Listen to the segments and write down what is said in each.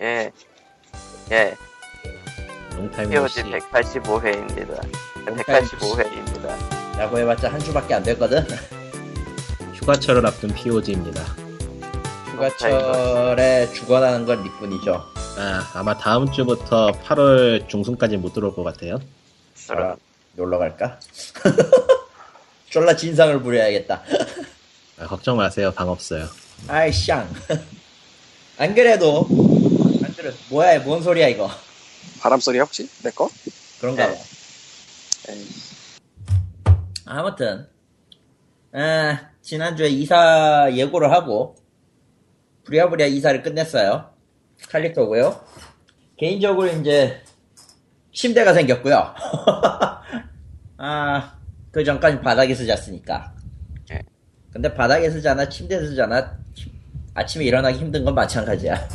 예. 예. 롱타임 POG 노시 185회입니다. 185회입니다. 라고 해봤자 한 주밖에 안 됐거든. 휴가철을 앞둔 POG입니다. 휴가철에 죽어나는 건 니뿐이죠. 아, 아마 다음 주부터 8월 중순까지 못 들어올 것 같아요. 아, 놀러 갈까? 졸라 진상을 부려야겠다. 아, 걱정 마세요. 방 없어요. 아이 쌍. 안 그래도 안 그래 뭐야 뭔 소리야 이거. 바람 소리 혹시 내 거? 그런가 봐. 에이, 아무튼 아, 지난주에 이사 예고를 하고 부랴부랴 이사를 끝냈어요. 칼리토고요. 개인적으로 이제 침대가 생겼고요. 아, 그 전까지 바닥에서 잤으니까. 예. 근데 바닥에서 자나 침대에서 자나 아침에 일어나기 힘든 건 마찬가지야.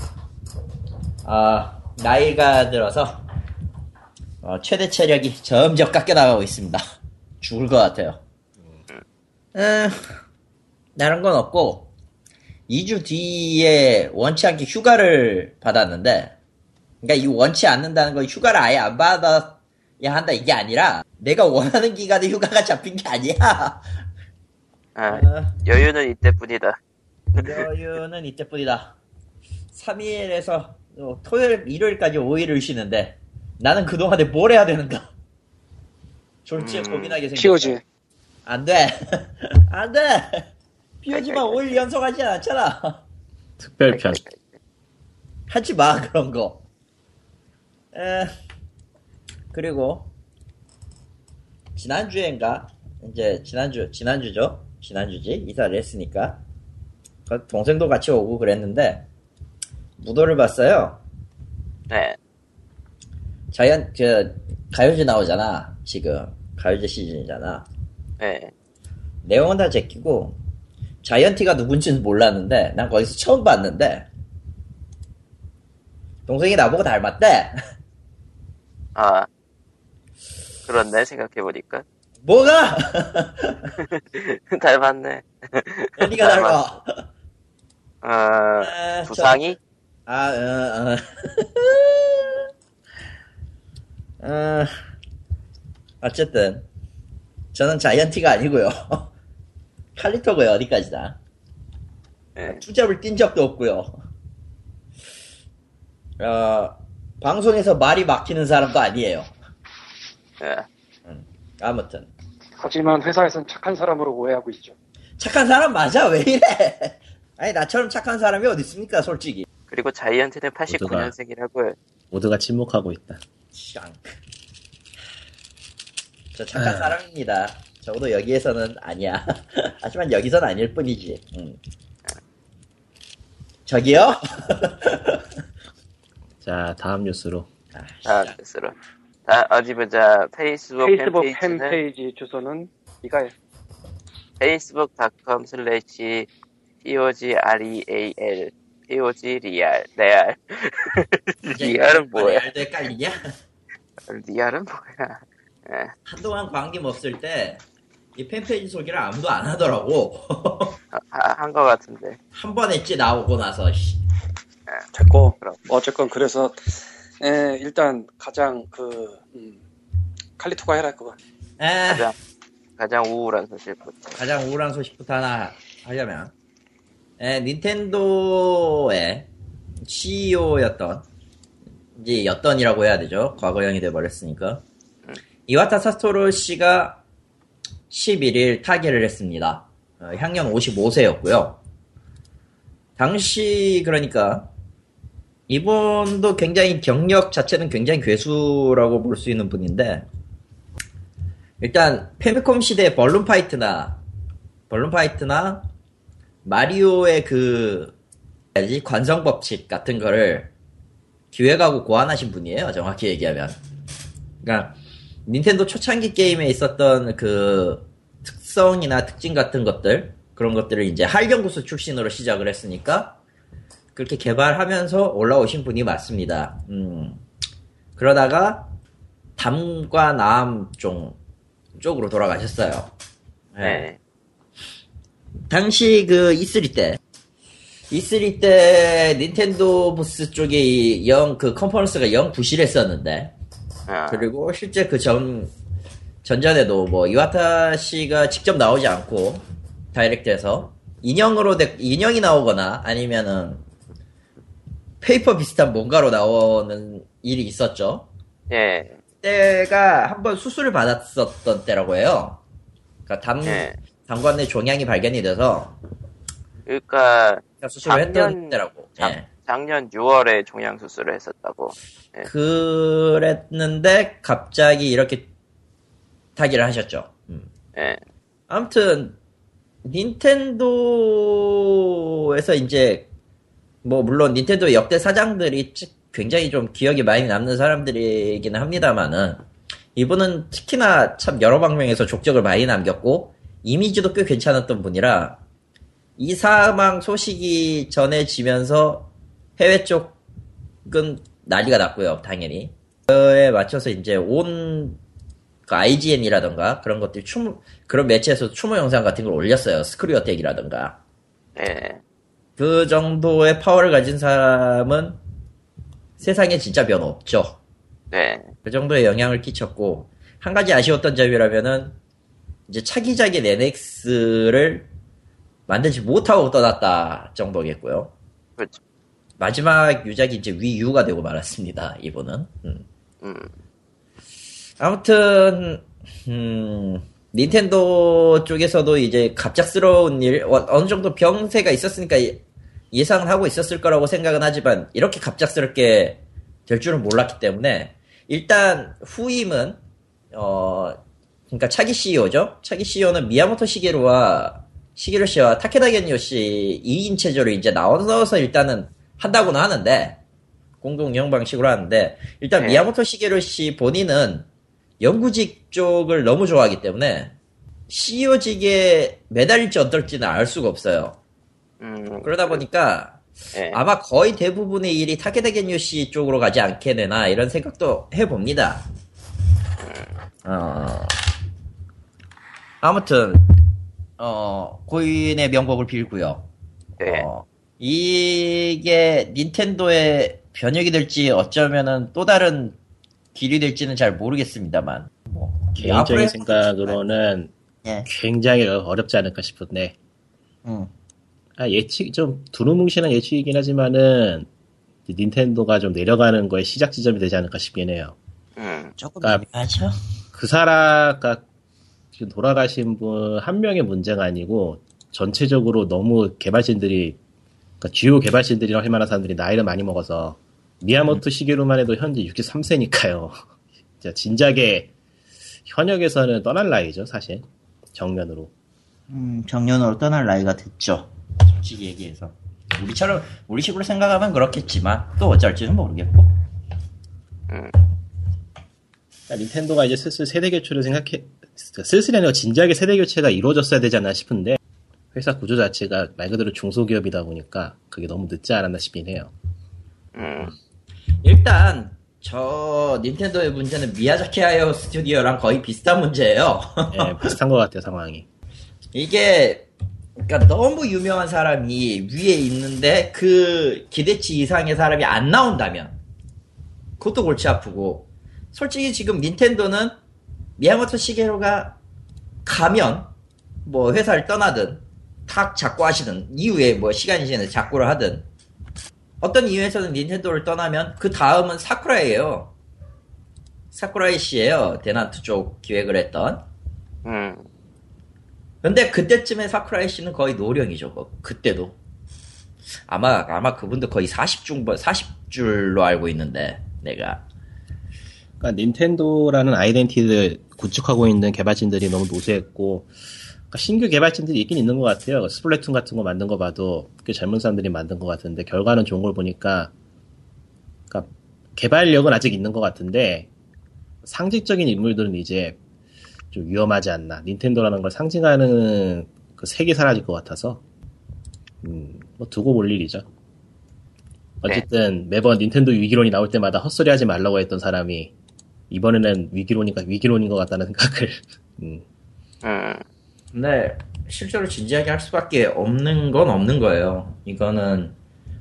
아, 나이가 들어서 어, 최대 체력이 점점 깎여 나가고 있습니다. 죽을 것 같아요. 음, 다른 건 없고 2주 뒤에 원치 않게 휴가를 받았는데 그러니까 이 원치 않는다는 건 휴가를 아예 안 받아야 한다 이게 아니라 내가 원하는 기간에 휴가가 잡힌 게 아니야. 아, 어, 여유는 이때뿐이다. 여유는 이때뿐이다. 3일에서 토요일, 일요일까지 5일을 쉬는데 나는 그동안에 뭘 해야 되는가? 졸지에 음, 고민하게 생겼다. POG. 안 돼. 안 돼. POG만 5일 연속 하지 않잖아. 특별편. 하지 마, 그런 거. 에, 그리고, 지난주엔가, 이제, 지난주, 지난주죠? 지난주지? 이사를 했으니까. 그 동생도 같이 오고 그랬는데, 무도를 봤어요. 네. 자이언, 그, 가요제 나오잖아, 지금. 가요제 시즌이잖아. 네. 내용은 다 제끼고 자이언티가 누군지는 몰랐는데 난 거기서 처음 봤는데 동생이 나보고 닮았대 아. 그렇네, 생각해 보니까. 뭐가 닮았네. 어디가 닮아 어, 아, 두상이? 저- 아 어, 어. 어, 어쨌든 저는 자이언티가 아니고요 칼리토고요 어디까지나 네. 투잡을 뛴 적도 없고요. 어, 방송에서 말이 막히는 사람도 아니에요. 예. 아무튼 하지만 회사에선 착한 사람으로 오해하고 있죠. 착한 사람 맞아 왜 이래? 아니 나처럼 착한 사람이 어디 있습니까 솔직히. 그리고 자이언트는 89년생이라고 모두가 침묵하고 있다. 샹. 저 착한 사람입니다. 적어도 여기에서는 아니야. 하지만 여기선 아닐 뿐이지. 음. 저기요? 자, 다음 뉴스로. 아, 아, 씨. 됐으로. 아, 어디 보자. 페이스북, 페이스북 팬페이지는 팬페이지 주소는 이가에 facebook.com slash pogreal pog 리알 레알 리알은 뭐야? 리알도 헷갈리냐? 리알은 뭐야? 예. 한동안 광김 없을 때, 이 팬페이지 소개를 아무도 안 하더라고. 한거 같은데. 한 번 했지, 나오고 나서, 씨. 됐고 그럼. 어쨌건 그래서 에, 일단 가장 그 음, 칼리토가 해라 그거. 에, 가장 가장 우울한 소식부터. 가장 우울한 소식부터 하나 하려면, 에, 닌텐도의 CEO였던, 이제 였던이라고 해야 되죠. 과거형이 돼버렸으니까. 이와타 사토루 씨가 11일 타계를 했습니다. 어, 향년 55세였고요. 당시 그러니까 이분도 굉장히 경력 자체는 굉장히 괴수라고 볼 수 있는 분인데 일단 패미콤 시대의 벌룬 파이트나 벌룬 파이트나 마리오의 그? 관성 법칙 같은 거를 기획하고 고안하신 분이에요. 정확히 얘기하면. 그러니까 닌텐도 초창기 게임에 있었던 그 특성이나 특징 같은 것들 그런 것들을 이제 할 연구소 출신으로 시작을 했으니까 그렇게 개발하면서 올라오신 분이 맞습니다. 음. 그러다가 담과 남 쪽, 쪽으로 돌아가셨어요. 네. 네. 당시 그 E3 때 E3 때 닌텐도 부스 쪽에 영 그 컨퍼런스가 영 부실했었는데 아, 그리고 실제 그 전 전전에도 뭐 이와타 씨가 직접 나오지 않고 다이렉트에서 인형으로 돼- 인형이 나오거나 아니면은 페이퍼 비슷한 뭔가로 나오는 일이 있었죠. 예, 때가 한번 수술을 받았었던 때라고 해요. 그러니까 담 예. 담관내 종양이 발견이 돼서 그러니까 수술을 작년- 때라고. 작, 예. 작년 6월에 종양 수술을 했었다고. 그랬는데 갑자기 이렇게 타계를 하셨죠. 음. 예, 아무튼 닌텐도에서 이제 뭐 물론 닌텐도 역대 사장들이 찌- 굉장히 좀 기억이 많이 남는 사람들이기는 합니다만은 이분은 특히나 참 여러 방면에서 족적을 많이 남겼고 이미지도 꽤 괜찮았던 분이라 이 사망 소식이 전해지면서 해외 쪽은 난리가 났고요 당연히 그에 맞춰서 이제 온 그 IGN이라던가 그런 것들 추모 그런 매체에서 추모 영상 같은 걸 올렸어요. 스크류 어택이라던가 예, 그 정도의 파워를 가진 사람은 세상에 진짜 변 없죠. 네, 그 정도의 영향을 끼쳤고 한 가지 아쉬웠던 점이라면은 이제 차기작인 NX를 만들지 못하고 떠났다 정도겠고요. 그렇죠. 마지막 유작이 이제 위유가 되고 말았습니다. 이분은. 음. 음, 아무튼 음, 닌텐도 쪽에서도 이제 갑작스러운 일 어, 어느 정도 병세가 있었으니까 예- 예상은 하고 있었을 거라고 생각은 하지만 이렇게 갑작스럽게 될 줄은 몰랐기 때문에 일단 후임은 어 그러니까 차기 CEO죠. 차기 CEO는 미야모토 시게루와 시게루 씨와 타케다 겐요 씨 2인 체제로 이제 나눠서 일단은 한다고는 하는데 공동 운영 방식으로 하는데 일단 네. 미야모토 시게루 씨 본인은 연구직 쪽을 너무 좋아하기 때문에 CEO직에 매달릴지 어떨지는 알 수가 없어요. 음, 그러다 보니까 예, 아마 거의 대부분의 일이 타케다 겐요 씨 쪽으로 가지 않게 되나 이런 생각도 해봅니다. 어, 아무튼 어, 고인의 명복을 빌고요. 네, 어, 이게 닌텐도의 변혁이 될지 어쩌면은 또 다른 길이 될지는 잘 모르겠습니다만. 뭐, 개인적인 생각으로는 예. 굉장히 어렵지 않을까 싶은데 음. 아, 예측 좀 두루뭉실한 예측이긴 하지만은 닌텐도가 좀 내려가는 거에 시작 지점이 되지 않을까 싶긴 해요. 음, 조금 그러니까 애매하죠. 그 사람가 지금 돌아가신 분 한 명의 문제가 아니고 전체적으로 너무 개발진들이 그러니까 주요 개발진들이라고 할 만한 사람들이 나이를 많이 먹어서 미야모토 시계로만 해도 현재 63세니까요. 진작에 현역에서는 떠날 나이죠, 사실. 정면으로. 음, 정년으로 떠날 나이가 됐죠. 솔직히 얘기해서. 우리처럼, 우리 식으로 생각하면 그렇겠지만, 또 어쩔지는 모르겠고. 그러니까 닌텐도가 이제 슬슬 세대 교체를 생각해, 슬슬이 아니라 진작에 세대 교체가 이루어졌어야 되지 않나 싶은데, 회사 구조 자체가 말 그대로 중소기업이다 보니까 그게 너무 늦지 않았나 싶긴 해요. 음, 일단, 저, 닌텐도의 문제는 미야자키 하야오 스튜디오랑 거의 비슷한 문제예요. 예, 비슷한 것 같아요, 상황이. 이게, 그러니까 너무 유명한 사람이 위에 있는데, 그 기대치 이상의 사람이 안 나온다면, 그것도 골치 아프고, 솔직히 지금 닌텐도는 미야모토 시게로가 가면, 뭐 회사를 떠나든, 탁 잡고 하시든, 이후에 뭐 시간이 지나서 잡고를 하든, 어떤 이유에서는 닌텐도를 떠나면 그 다음은 사쿠라이에요. 사쿠라이 씨예요. 대난투 쪽 기획을 했던. 음, 근데 그때쯤에 사쿠라이 씨는 거의 노령이죠. 뭐, 그때도. 아마 아마 그분도 거의 40중 40줄로 알고 있는데 내가 그러니까 닌텐도라는 아이덴티티를 구축하고 있는 개발진들이 너무 노쇠했고 그러니까 신규 개발진들이 있긴 있는 것 같아요. 스플래툰 같은 거 만든 거 봐도 꽤 젊은 사람들이 만든 것 같은데 결과는 좋은 걸 보니까 그러니까 개발력은 아직 있는 것 같은데 상징적인 인물들은 이제 좀 위험하지 않나. 닌텐도라는 걸 상징하는 그 색이 사라질 것 같아서 음, 뭐 두고 볼 일이죠. 어쨌든 매번 닌텐도 위기론이 나올 때마다 헛소리 하지 말라고 했던 사람이 이번에는 위기론이니까 위기론인 것 같다는 생각을 음, 음, 근데 실제로 진지하게 할 수밖에 없는 건 없는 거예요. 이거는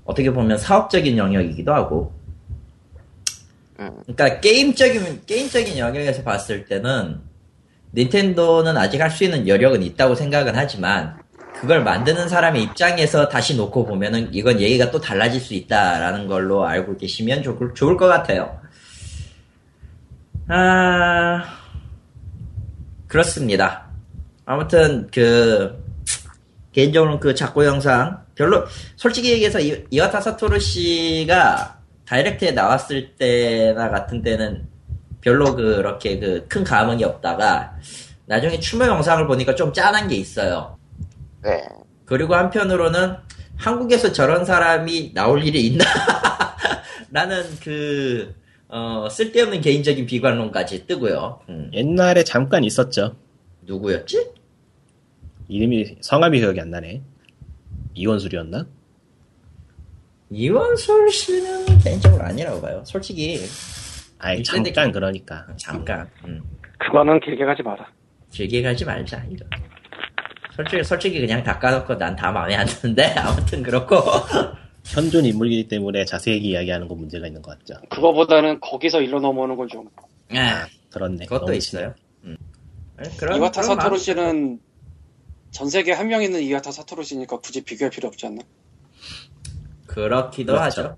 어떻게 보면 사업적인 영역이기도 하고. 음. 그러니까 게임적인 게임적인 영역에서 봤을 때는 닌텐도는 아직 할 수 있는 여력은 있다고 생각은 하지만 그걸 만드는 사람의 입장에서 다시 놓고 보면은 이건 얘기가 또 달라질 수 있다라는 걸로 알고 계시면 좋을, 좋을 것 같아요. 아, 그렇습니다. 아무튼 그 개인적으로는 그 작고 영상 별로 솔직히 얘기해서 이- 이와타 사토루 씨가 다이렉트에 나왔을 때나 같은 때는 별로 그렇게 그 큰 감흥이 없다가 나중에 추모 영상을 보니까 좀 짠한 게 있어요. 네. 그리고 한편으로는 한국에서 저런 사람이 나올 일이 있나? 라는 그, 어, 쓸데없는 개인적인 비관론까지 뜨고요. 음, 옛날에 잠깐 있었죠. 누구였지? 이름이 성함이 기억이 안 나네. 이원술이었나? 이원솔 씨는 개인적으로 아니라고 봐요. 솔직히, 아이 잠깐 그러니까. 잠깐. 음, 그거는 길게 가지 마라. 길게 가지 말자, 이거. 솔직히, 솔직히 그냥 다 까놓고 난 다 마음에 안 드는데, 아무튼 그렇고. 현존 인물이기 때문에 자세히 이야기하는 건 문제가 있는 것 같죠. 그거보다는 거기서 일로 넘어오는 걸 좀. 아, 그렇네. 그것도 있어요. 음. 네, 그런- 이와타 사토루 마음- 씨는 전 세계 한 명 있는 이와타 사토루 씨니까 굳이 비교할 필요 없지 않나? 그렇기도 그렇죠. 하죠.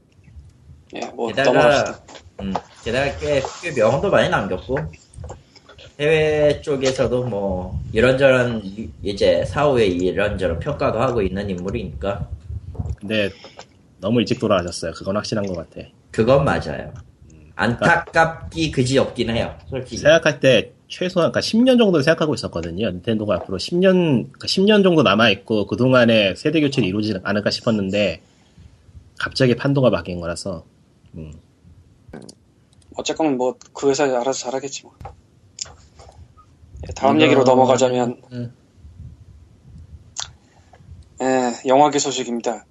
예, 뭐 게다가- 넘어갑시다. 음, 게다가 꽤, 꽤 명언도 많이 남겼고 해외 쪽에서도 뭐 이런저런 이- 이제 사후에 이런저런 평가도 하고 있는 인물이니까 근데 너무 일찍 돌아가셨어요. 그건 확실한 것 같아. 그건 맞아요. 안타깝기 그지 없긴 해요. 솔직히. 생각할 때 최소한 그러니까 10년 정도 생각하고 있었거든요. 닌텐도가 앞으로 10년 그러니까 10년 정도 남아 있고 그 동안에 세대 교체를 이루지 않을까 싶었는데 갑자기 판도가 바뀐 거라서 음, 어쨌건 뭐 그 회사 알아서 잘하겠지 뭐. 예, 다음 얘기로 넘어가자면 음. 예, 영화계 소식입니다.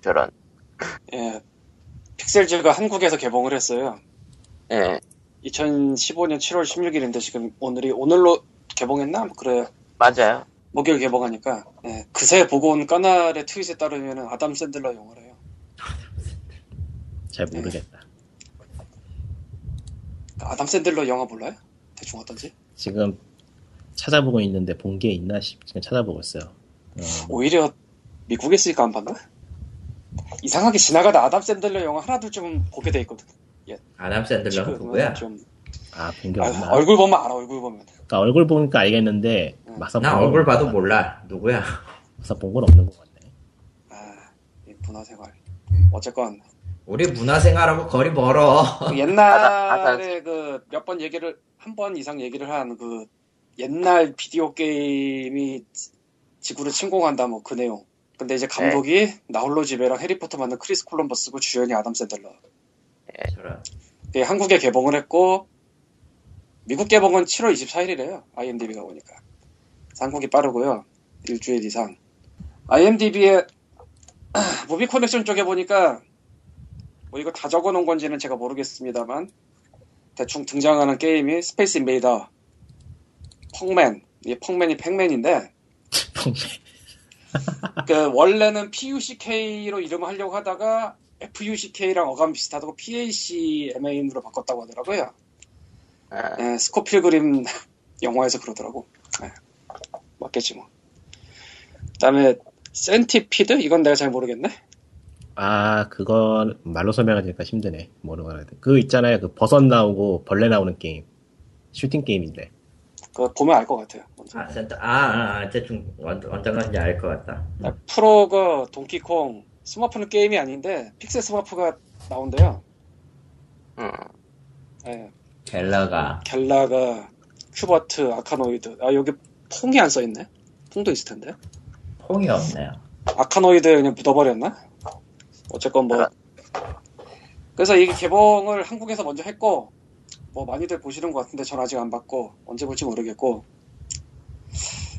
저런. 예, 픽셀즈가 한국에서 개봉을 했어요. 예. 2015년 7월 16일인데 지금 오늘이 오늘로 개봉했나? 뭐 그래요. 맞아요. 목요일 개봉하니까 예, 그새 보고 온 까날의 트윗에 따르면 아담 샌들러 영화래요. 잘 모르겠다. 아담 샌들러 영화 몰라요? 대충 어떤지? 지금 찾아보고 있는데 본 게 있나 싶 지금 찾아보고 있어요. 어, 오히려 미국에 있으니까 안 봤나? 이상하게 지나가다 아담 샌들러 영화 하나 둘 좀 보게 돼 있거든. 아담 샌들러는 지금은 누구야? 좀 아, 본게 아, 없나? 얼굴 보면 알아 얼굴 보면. 그러니까 얼굴 보니까 알겠는데 음. 막상 나본 얼굴 건 봐도. 몰라. 누구야? 막상 본건 없는 것 같네. 아, 이 문화생활. 어쨌건 우리 문화생활하고 거리 멀어. 그 아담- 옛날에 그 몇 번 얘기를 한 번 이상 얘기를 한 그 옛날 비디오 게임이 지- 지구를 침공한다 뭐 그 내용. 근데 이제 감독이 나홀로 집에랑 해리포터 만든 크리스 콜럼버스고 주연이 아담 샌들러. 저런. 그게 한국에 개봉을 했고 미국 개봉은 7월 24일이래요. IMDb가 보니까. 한국이 빠르고요. 일주일 이상. IMDb에 movie connection 쪽에 보니까 뭐 이거 다 적어놓은 건지는 제가 모르겠습니다만 대충 등장하는 게임이 스페이스 인베이더, 퍽맨, 이게 퍽맨이 팩맨인데 그 원래는 PUCK로 이름을 하려고 하다가 FUCK랑 어감 비슷하다고 PACMAN으로 바꿨다고 하더라고요. 아, 예, 스콧 필그림 영화에서 그러더라고. 예, 맞겠지 뭐. 그다음에 센티피드 이건 내가 잘 모르겠네. 아, 그건 말로 설명하기가 힘드네. 돼. 그 있잖아요. 그 버섯 나오고 벌레 나오는 게임. 슈팅 게임인데. 그거 보면 알 것 같아요. 먼저. 아, 센터. 아, 아, 아, 대충 언- 어떤 건지 알 것 같다. 아, 프로거 동키콩 스머프는 게임이 아닌데 픽셀 스머프가 나온대요. 음. 예, 갤러그. 갤라가 큐버트 알카노이드. 아 여기 퐁이 안 써 있네. 퐁도 있을 텐데. 퐁이 없네요. 알카노이드 그냥 묻어버렸나? 어쨌건 뭐 그래서 이게 개봉을 한국에서 먼저 했고 뭐 많이들 보시는 것 같은데 전 아직 안 봤고 언제 볼지 모르겠고.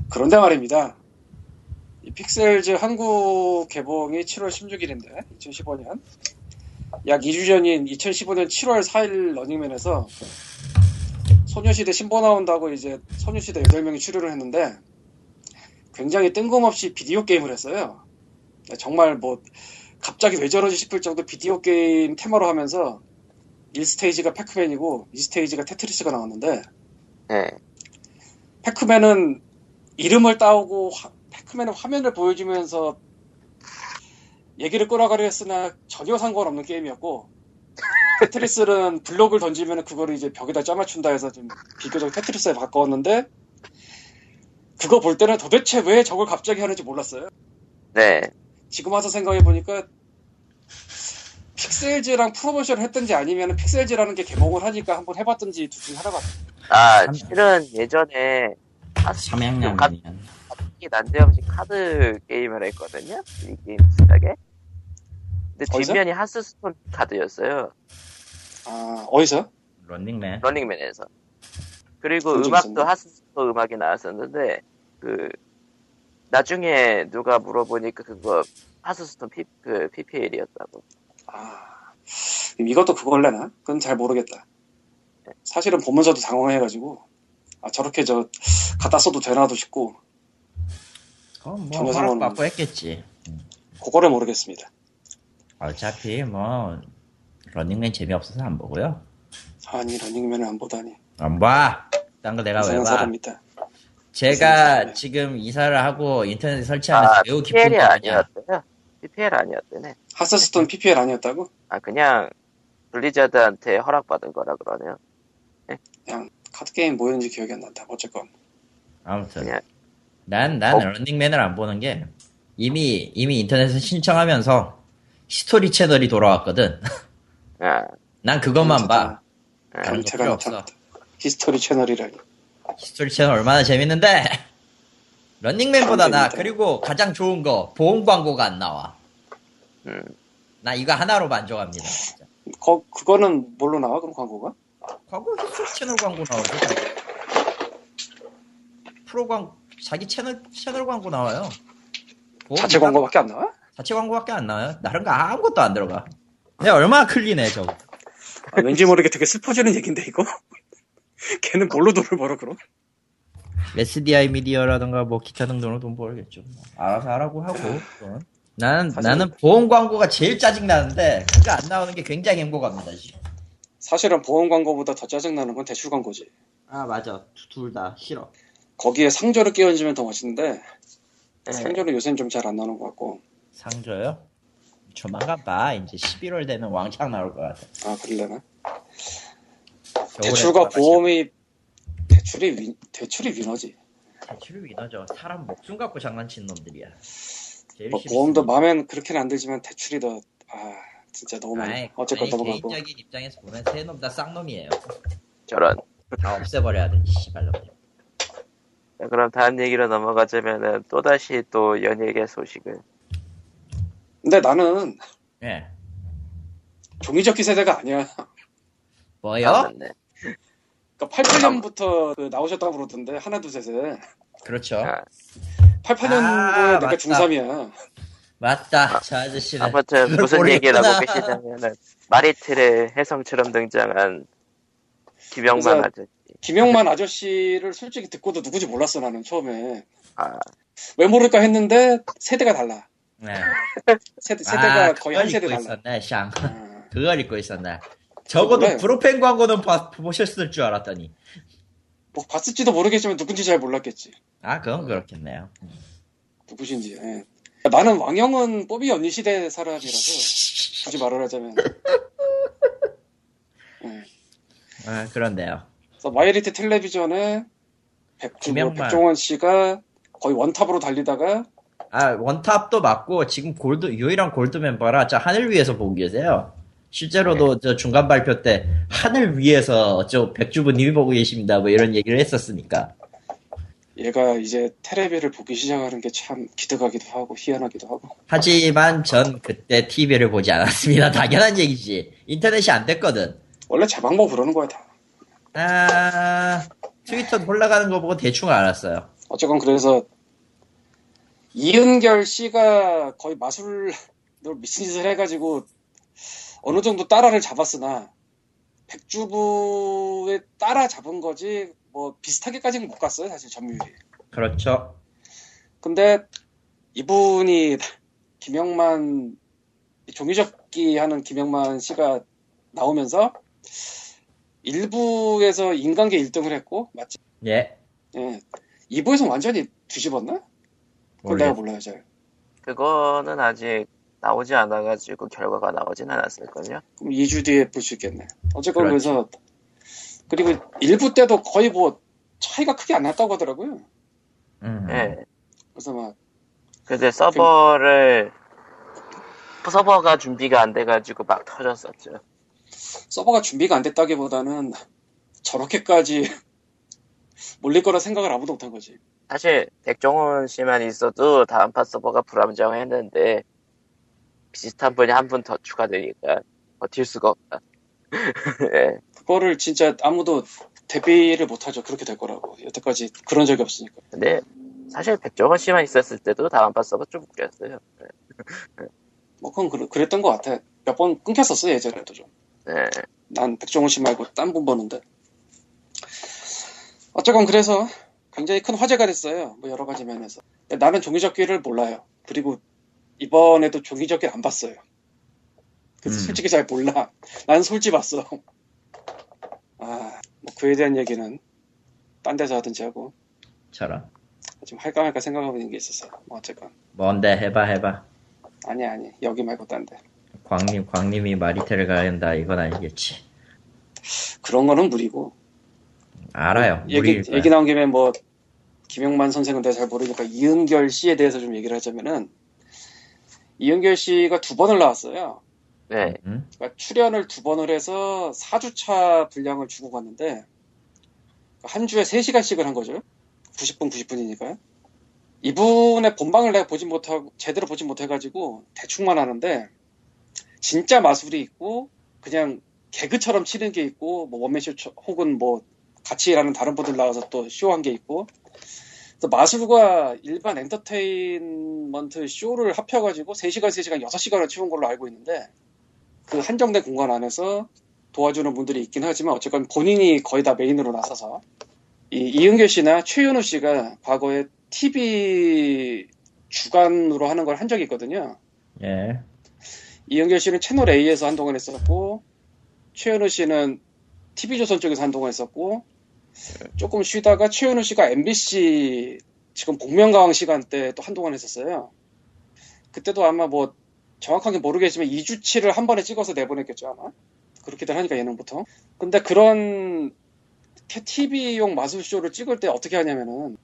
그런데 말입니다. 이 픽셀즈 한국 개봉이 7월 16일인데 2015년. 약 2주 전인 2015년 7월 4일 러닝맨에서 소녀시대 신보 나온다고 이제 소녀시대 8명이 출연을 했는데 굉장히 뜬금없이 비디오 게임을 했어요. 정말 뭐 갑자기 왜 저러지 싶을 정도 비디오 게임 테마로 하면서 1스테이지가 패크맨이고 2스테이지가 테트리스가 나왔는데 예. 패크맨은 이름을 따오고 화- 패크맨의 화면을 보여주면서 얘기를 끌어가려 했으나 전혀 상관없는 게임이었고 테트리스는 블록을 던지면 그거를 이제 벽에다 짜맞춘다 해서 좀 비교적 테트리스에 가까웠는데 그거 볼 때는 도대체 왜 저걸 갑자기 하는지 몰랐어요. 네. 지금 와서 생각해 보니까 픽셀즈랑 프로모션을 했든지 아니면 픽셀즈라는 게 개봉을 하니까 한번 해봤든지 둘 중에 하나 같아요. 아, 참- 실은 예전에 하스키 삼양라면이야. 난데없이 카드 게임을 했거든요. 이 게임 비슷하게. 근데 어디서? 뒷면이 하스스톤 카드였어요. 아 어디서? 런닝맨. 러닝맨에서. 그리고 음악도 있었네. 하스스톤 음악이 나왔었는데, 그, 나중에 누가 물어보니까 그거 하스스톤 P, 그 PPL이었다고. 아 이것도 그걸래나? 그건 잘 모르겠다. 사실은 보면서도 당황해가지고 아 저렇게 저 갖다 써도 되나도 싶고 그건 뭐 상관없는 허락 받고 했겠지. 그거를 모르겠습니다. 어차피 뭐 런닝맨 재미없어서 안 보고요. 아니 러닝맨을 안 보다니 안 봐. 딴 거 내가 왜 봐? 사람입니다. 제가. 지금 이사를 하고 인터넷에 설치하면서 아, 매우 기쁜 PPL이 거냐. 아니었대요. PPL 아니었대네. 하스스톤 PPL 아니었다고? 아, 그냥, 블리자드한테 허락받은 거라 그러네요. 그냥 카드 게임 뭐였는지 기억이 안 난다. 어쨌건 아무튼 그냥, 난, 난 어. 런닝맨을 안 보는 게 이미 이미 인터넷에 신청하면서 히스토리 채널이 돌아왔거든. 아, 난 그것만 봐. 아, 변태가 필요 없어. 히스토리 채널이라니. 히스토리 채널 얼마나 재밌는데 런닝맨보다 참 나. 그리고 가장 좋은 거 보험 광고가 안 나와. 음. 나 이거 하나로 만족합니다. 진짜. 거, 그거는 뭘로 나와? 그럼 광고가? 광고 히스토리 채널 광고 나오죠. 프로 광 자기 채널 채널 광고 나와요. 보험 자체 광고밖에 안 나와? 자체 광고밖에 안 나와요. 다른 거 아무것도 안 들어가. 내가 얼마나 clean해 저거. 아, 왠지 모르게 되게 슬퍼지는 얘긴데 이거? 걔는 뭘로 돈을 벌어 그럼? SDI 미디어라든가 뭐 기타 등등으로 돈 벌겠죠. 뭐 알아서 하라고 하고. 나는 사실- 나는 보험 광고가 제일 짜증 나는데 그거 안 나오는 게 굉장히 행복합니다. 지금. 사실은 보험 광고보다 더 짜증 나는 건 대출 광고지. 아 맞아 둘 다 싫어. 거기에 상조를 끼얹으면 더 멋있는데 네. 상조는 요새는 좀 잘 안 나오는 것 같고 상조요? 조만간 봐. 이제 11월 되면 왕창 나올 것 같아. 아? 겨울에 대출과. 보험이 대출이 위, 대출이 위너지. 대출이 위너죠. 사람 목숨 갖고 장난치는 놈들이야. 뭐, 보험도 놈들. 마음엔 그렇게는 안 들지만 대출이 더 아 진짜 너무 많아. 아이, 어쨌건 넘어가고. 개인적인 입장에서 보면 세놈다 쌍놈이에요. 저런. 다 없애버려야 돼. 씨발놈들. 자, 그럼 다음 얘기로 넘어가자면은, 또다시 또 연예계 소식을. 근데 나는 예. 종이접기 세대가 아니야. 뭐요? 나왔네. 그러니까 88년부터 그 나오셨다고 그러던데 하나 둘 셋에 그렇죠. 아, 88년도에 아, 내가 맞다. 중3이야. 맞다. 저 아저씨는. 아무튼 무슨 얘기를 하고 모르겠구나. 계시냐면은, 마리틀의 혜성처럼 등장한 김영만 아저씨. 김영만 아저씨를 솔직히 듣고도 누구지 몰랐어 나는 처음에. 아, 왜 모를까 했는데 세대가 달라. 네. 세대, 세대가 아, 거의 한 세대 달라. 있었네, 샹. 아, 그걸 잊고 있었네. 적어도 몰라요. 브로펜 광고는 봐- 보셨을 줄 알았더니. 뭐 봤을지도 모르겠지만 누군지 잘 몰랐겠지. 아, 그건 그렇겠네요. 누구신지. 예. 나는 왕영은 뽀비 언니 시대 사람이라서 굳이 말을 하자면. 예. 아, 그런데요. 그래서 마이리티 텔레비전에 백, 그 김영만. 백종원 씨가 거의 원탑으로 달리다가 아, 원탑도 맞고, 지금 골드, 유일한 골드 멤버라, 저 하늘 위에서 보고 계세요. 실제로도 저 중간 발표 때, 하늘 위에서 저 백주부님이 보고 계십니다. 뭐 이런 얘기를 했었으니까. 얘가 이제 테레비를 보기 시작하는 게 참 기특하기도 하고 희한하기도 하고 하지만 전 그때 TV를 보지 않았습니다. 당연한 얘기지. 인터넷이 안 됐거든. 원래 제 방법 그러는 거야 다. 아, 트위터 올라가는 거 보고 대충 알았어요. 어쨌건 그래서 이은결 씨가 거의 마술 미친 짓을 해가지고 어느 정도 따라를 잡았으나 백주부에 따라 잡은 거지 뭐 비슷하게까지는 못 갔어요 사실 점유율이. 그렇죠. 근데 이분이 김영만 종이접기 하는 김영만 씨가 나오면서 일부에서 인간계 1등을 했고 맞지? 예. 예. 2부에서 완전히 뒤집었나? 그걸 내가 몰라요 잘. 그거는 아직 나오지 않아가지고 결과가 나오진 않았을걸요? 그럼 2주 뒤에 볼 수 있겠네. 어쨌건 그 그렇지. 래서 그리고 일부 때도 거의 뭐 차이가 크게 안 났다고 하더라고요. 음. 예. 그래서 막 근데 서버를, 서버가 준비가 안 돼가지고 막 터졌었죠. 서버가 준비가 안 됐다기보다는 저렇게까지 몰릴 거라 생각을 아무도 못한 거지. 사실, 백종원 씨만 있어도 다음판 서버가 불안정했는데, 비슷한 분이 한 분 더 추가되니까, 버틸 수가 없다. 예. 그거를 진짜 아무도 대비를 못하죠. 그렇게 될 거라고. 여태까지 그런 적이 없으니까. 근데, 사실 백종원 씨만 있었을 때도 다음판 서버 좀 웃겼어요. 뭐 그건 그랬- 그랬던 것 같아. 몇 번 끊겼었어 예전에도 좀. 예. 난 백종원 씨 말고 딴 분 보는데. 어쨌건 그래서 굉장히 큰 화제가 됐어요. 뭐 여러 가지 면에서. 나는 종이접기를 몰라요. 그리고 이번에도 종이접기를 안 봤어요. 그래서 음. 솔직히 잘 몰라. 난 솔지 봤어. 아, 뭐 그에 대한 얘기는 딴 데서 하든지 하고 저런. 지금 할까 말까 생각하고 있는 게 있었어. 뭐 어쨌건 뭔데 해봐 해봐. 아니 아니 여기 말고 딴 데. 광님 광님이 마리텔을 가야 한다 이건 아니겠지. 그런 거는 무리고. 알아요. 얘기. 얘기 나온 김에 뭐, 김영만 선생은 내가 잘 모르니까 이은결 씨에 대해서 좀 얘기를 하자면은, 이은결 씨가 두 번을 나왔어요. 네. 음? 그러니까 출연을 두 번을 해서 4주차 분량을 주고 갔는데, 한 주에 3시간씩을 한 거죠. 90분, 90분이니까요. 이분의 본방을 내가 보진 못하고, 제대로 보진 못해가지고, 대충만 하는데, 진짜 마술이 있고, 그냥 개그처럼 치는 게 있고, 뭐 원맨쇼 처- 혹은 뭐 같이 일하는 다른 분들 나와서 또 쇼한 게 있고, 그래서 마술과 일반 엔터테인먼트 쇼를 합쳐가지고 3시간, 3시간, 6시간을 채운 걸로 알고 있는데, 그 한정된 공간 안에서 도와주는 분들이 있긴 하지만 어쨌건 본인이 거의 다 메인으로 나서서 이 이은결 씨나 최윤우 씨가 과거에 TV 주간으로 하는 걸 한 적이 있거든요. 예. 이은결 씨는 채널 A에서 한동안 했었고 최윤우 씨는 TV조선 쪽에서 한동안 했었고 조금 쉬다가 최윤우 씨가 MBC 지금 복면가왕 시간대 또 한동안 했었어요. 그때도 아마 뭐 정확하게 모르겠지만 2주치를 한 번에 찍어서 내보냈겠죠 아마. 그렇게들 하니까 예능부터. 근데 그런 TV용 마술쇼를 찍을 때 어떻게 하냐면은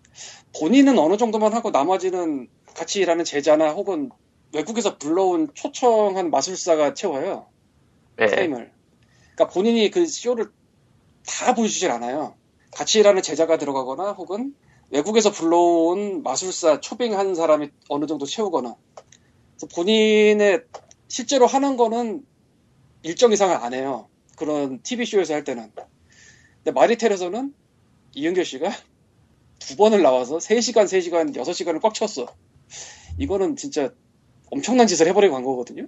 본인은 어느 정도만 하고 나머지는 같이 일하는 제자나 혹은 외국에서 불러온 초청한 마술사가 채워요. 네. 프레임을. 그러니까 본인이 그 쇼를 다 보여주질 않아요. 같이 일하는 제자가 들어가거나 혹은 외국에서 불러온 마술사 초빙한 사람이 어느 정도 채우거나. 본인의 실제로 하는 거는 일정 이상을 안 해요. 그런 TV쇼에서 할 때는. 근데 마리텔에서는 이은결 씨가 두 번을 나와서 3시간, 3시간, 6시간을 꽉 쳤어. 이거는 진짜 엄청난 짓을 해버리고 간 거거든요.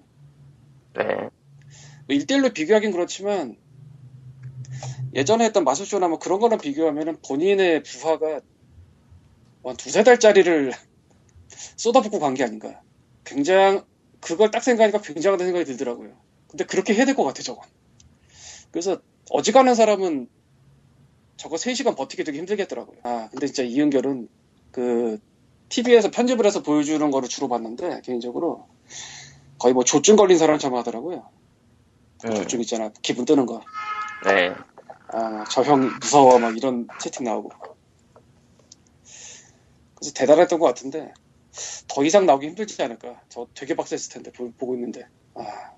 네. 뭐 1대1로 비교하긴 그렇지만 예전에 했던 마술쇼나 뭐 그런 거랑 비교하면 본인의 부하가 뭐한 두세 달짜리를 쏟아붓고 간 게 아닌가. 굉장히 그걸 딱 생각하니까 굉장하다는 생각이 들더라고요. 근데 그렇게 해야 될 것 같아 저건. 그래서 어지간한 사람은 저거 3시간 버티기 되게 힘들겠더라고요. 아 근데 진짜 이은결은 그 TV에서 편집을 해서 보여주는 거를 주로 봤는데 개인적으로 거의 뭐 조증 걸린 사람처럼 하더라고요. 그 음. 조증 있잖아. 기분 뜨는 거. 네. 아, 저 형 무서워. 막 이런 채팅 나오고. 그래서 대단했던 것 같은데, 더 이상 나오기 힘들지 않을까. 저 되게 빡셌을 텐데, 보, 고 있는데. 아,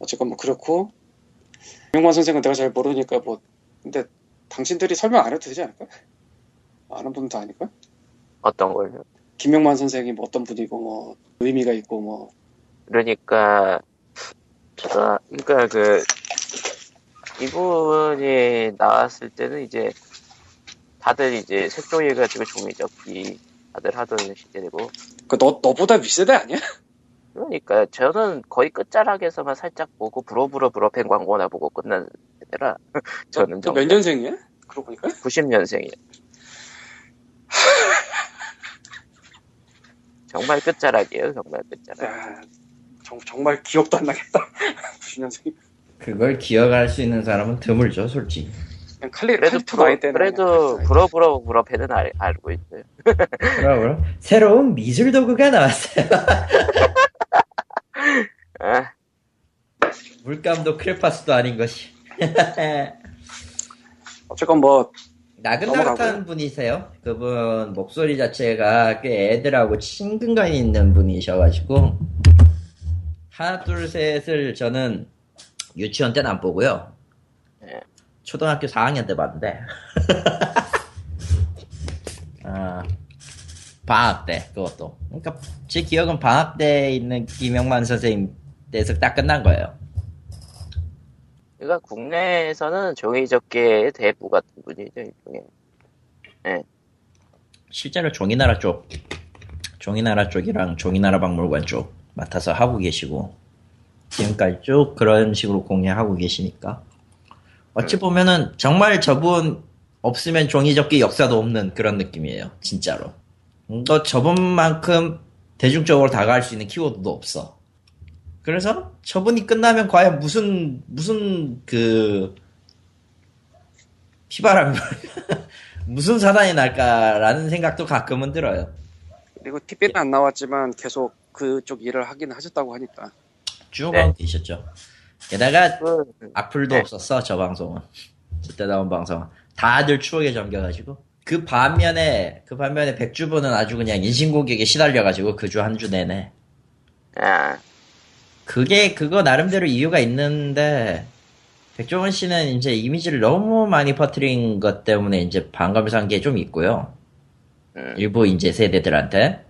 어쨌건 뭐 그렇고. 김용만 선생은 내가 잘 모르니까 뭐, 근데 당신들이 설명 안 해도 되지 않을까? 아는 분은 다 아니까? 어떤 걸요? 김용만 선생이 뭐 어떤 분이고, 뭐, 의미가 있고, 뭐, 그러니까, 그러니까 그, 이분이 나왔을 때는 이제, 다들 이제 색종이 가지고 종이 접기 다들 하던 시대고, 그 너, 너보다 윗세대 아니야? 그러니까 저는 거의 끝자락에서만 살짝 보고 부러부러 브로펜 광고나 보고 끝난 세대라, 저는 너 몇 년생이야? 그러고 보니까? 90년생이에요. 정말 끝자락이에요, 정말 끝자락. 야, 정, 정말 기억도 안 나겠다. 90년생. 그걸 기억할 수 있는 사람은 드물죠, 솔직히. 그냥 칼리, 그래도 브로. 그래도 그냥 브로 브로 브로패는 알, 알고 있어요. 그럼 새로운 미술 도구가 나왔어요. 아, 물감도 크레파스도 아닌 것이. 어쨌건 뭐, 나긋나긋한. 분이세요. 그분 목소리 자체가 꽤 애들하고 친근감이 있는 분이셔가지고 하나 둘 셋을 저는 유치원 때는 안 보고요. 예. 초등학교 4학년 때 봤는데 아, 방학 때 그것도 그러니까 제 기억은 방학 때 있는 김영만 선생님 때에서 딱 끝난 거예요. 그러니까 국내에서는 종이접기의 대부 같은 분이죠, 일종의. 실제로 종이나라 쪽, 종이나라 쪽이랑 종이나라 박물관 쪽 맡아서 하고 계시고, 지금까지 쭉 그런 식으로 공유하고 계시니까. 어찌 보면은 정말 저분 없으면 종이접기 역사도 없는 그런 느낌이에요. 진짜로. 너 저분만큼 대중적으로 다가갈 수 있는 키워드도 없어. 그래서 저분이 끝나면 과연 무슨, 무슨 그, 피바람이 무슨 사단이 날까라는 생각도 가끔은 들어요. 그리고 TV는 안 나왔지만 계속 그쪽 일을 하긴 하셨다고 하니까. 쭉 네. 하고 계셨죠. 게다가 그, 악플도 네. 없었어 저 방송은. 그때 나온 방송은 다들 추억에 잠겨가지고 그 반면에 그 반면에 백주부는 아주 그냥 인신공격에 시달려가지고 그 주 한 주 내내 아, 그게 그거 나름대로 이유가 있는데 백종원 씨는 이제 이미지를 너무 많이 퍼뜨린 것 때문에 이제 반감을 산 게 좀 있고요. 음, 일부 이제 세대들한테.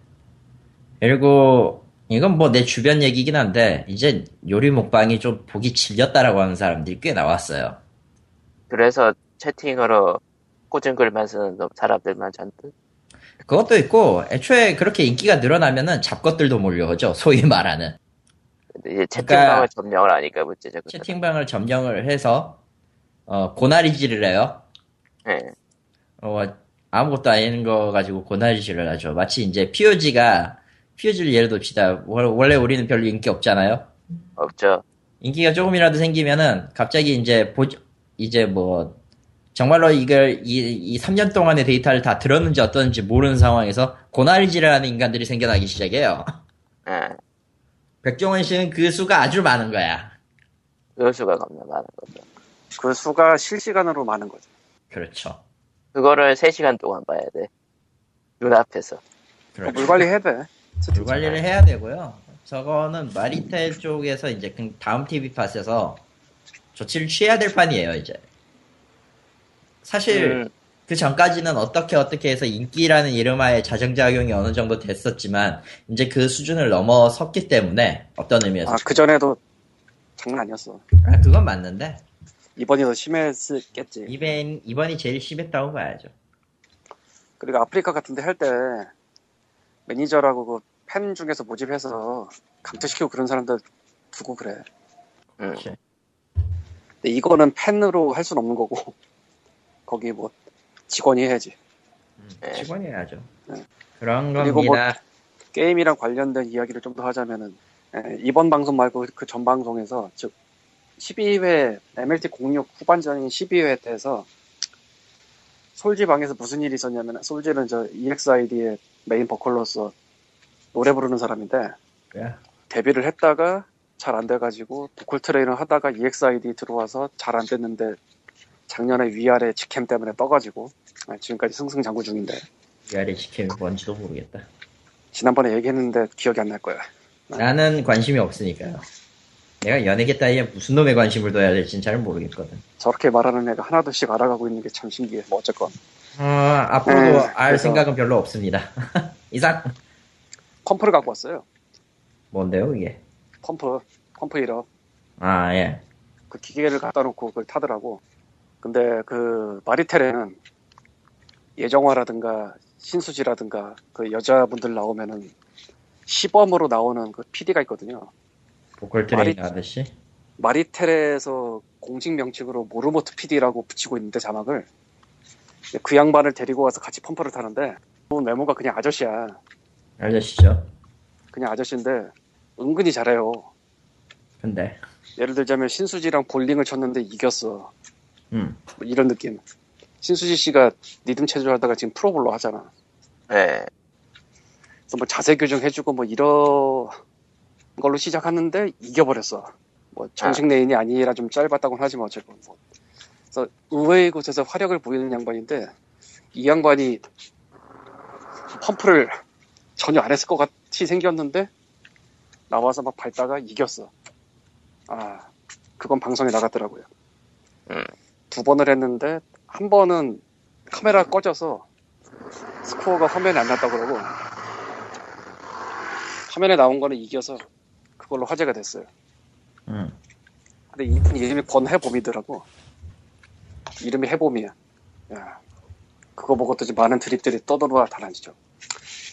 그리고 이건 뭐 내 주변 얘기긴 한데 이제 요리 먹방이 좀 보기 질렸다라고 하는 사람들이 꽤 나왔어요. 그래서 채팅으로 꽂은 글만 쓰는 사람들만 잔뜩. 그것도 있고 애초에 그렇게 인기가 늘어나면은 잡것들도 몰려오죠. 소위 말하는 근데 이제 그러니까 채팅방을 점령을 하니까 문제죠. 채팅방을 점령을 해서 어, 고나리질을 해요. 예. 어, 아무것도 아닌 거 가지고 고나리질을 하죠. 마치 이제 POG가 POG를 예를 듭시다. 월- 원래 우리는 별로 인기 없잖아요. 없죠. 인기가 조금이라도 생기면은 갑자기 이제 보 이제 뭐 정말로 이걸 이, 이 3년 동안의 데이터를 다 들었는지 어떤지 모르는 상황에서 고나리질을 하는 인간들이 생겨나기 시작해요. 예. 백종원 씨는 그 수가 아주 많은 거야. 그럴 수가 겁나 많은 거죠. 그 수가 실시간으로 많은 거죠. 그렇죠. 그거를 3시간 동안 봐야 돼. 눈앞에서. 그렇죠. 물 관리해야 돼. 물 관리를 해야 되고요. 저거는 마리텔 쪽에서 이제 그 다음 TV 팟에서 조치를 취해야 될 판이에요, 이제. 사실 음, 그 전까지는 어떻게 어떻게 해서 인기라는 이름하에 자정작용이 어느 정도 됐었지만 이제 그 수준을 넘어섰기 때문에 어떤 의미에서 아, 그 전에도 장난 아니었어. 아, 그건 맞는데 이번이 더 심했겠지. 이번 이번이 제일 심했다고 봐야죠. 그리고 아프리카 같은데 할 때 매니저라고 그 팬 중에서 모집해서 강퇴시키고 그런 사람들 두고 그래. 음. 그치. 근데 이거는 팬으로 할 수는 없는 거고 거기 뭐 직원이 해야지. 네. 직원이 해야죠. 네. 그런 그리고 뭐 겁니다. 게임이랑 관련된 이야기를 좀 더 하자면은 에, 이번 방송 말고 그 전 방송에서 즉 12회 MLT 06 후반전인 12회 때에서 솔지 방에서 무슨 일이 있었냐면 솔지는 저 EXID의 메인 보컬로서 노래 부르는 사람인데 그래. 데뷔를 했다가 잘 안 돼가지고 보컬 트레이너 하다가 EXID 들어와서 잘 안 됐는데 작년에 위아래 직캠 때문에 떠가지고 아, 지금까지 승승장구 중인데 위아래 직캠이 뭔지도 모르겠다. 지난번에 얘기했는데 기억이 안 날 거야. 나는 관심이 없으니까요. 내가 연예계 따위에 무슨 놈의 관심을 둬야 될지는 잘 모르겠거든. 저렇게 말하는 애가 하나둘씩 알아가고 있는 게 참 신기해. 뭐 어쨌건 어, 앞으로도 네, 알 그래서- 생각은 별로 없습니다. 이상 펌프를 갖고 왔어요. 뭔데요 이게? 펌프, Pump It Up. 아 예. 그 기계를 갖다 놓고 그걸 타더라고. 근데 그 마리텔에는 예정화라든가 신수지라든가 그 여자분들 나오면은 시범으로 나오는 그 PD가 있거든요. 보컬 트레이너 아저씨. 마리텔에서 공식 명칭으로 모르모트 PD라고 붙이고 있는데 자막을 그 양반을 데리고 와서 같이 펌프를 타는데 그 외모가 그냥 아저씨야. 아저씨죠. 그냥 아저씨인데 은근히 잘해요. 근데 예를 들자면 신수지랑 볼링을 쳤는데 이겼어. 음. 뭐 이런 느낌. 신수지 씨가 리듬 체조 하다가 지금 프로볼러 하잖아. 네. 그래서 뭐 자세 교정 해주고 뭐 이런 걸로 시작하는데 이겨버렸어. 뭐 정식 레인이 아니라 좀 짧았다고는 하지만 어쨌건 뭐. 그래서 의외의 곳에서 화력을 보이는 양반인데 이 양반이 펌프를 전혀 안 했을 것 같이 생겼는데 나와서 막 밟다가 이겼어. 아 그건 방송에 나갔더라고요. 음. 두 번을 했는데 한 번은 카메라 꺼져서 스코어가 화면에 안 났다 그러고 화면에 나온 거는 이겨서 그걸로 화제가 됐어요. 음. 근데 이분 이름이 권해봄이더라고. 이름이 해봄이야. 야, 그거 보고 또 많은 드립들이 떠돌아 다니죠.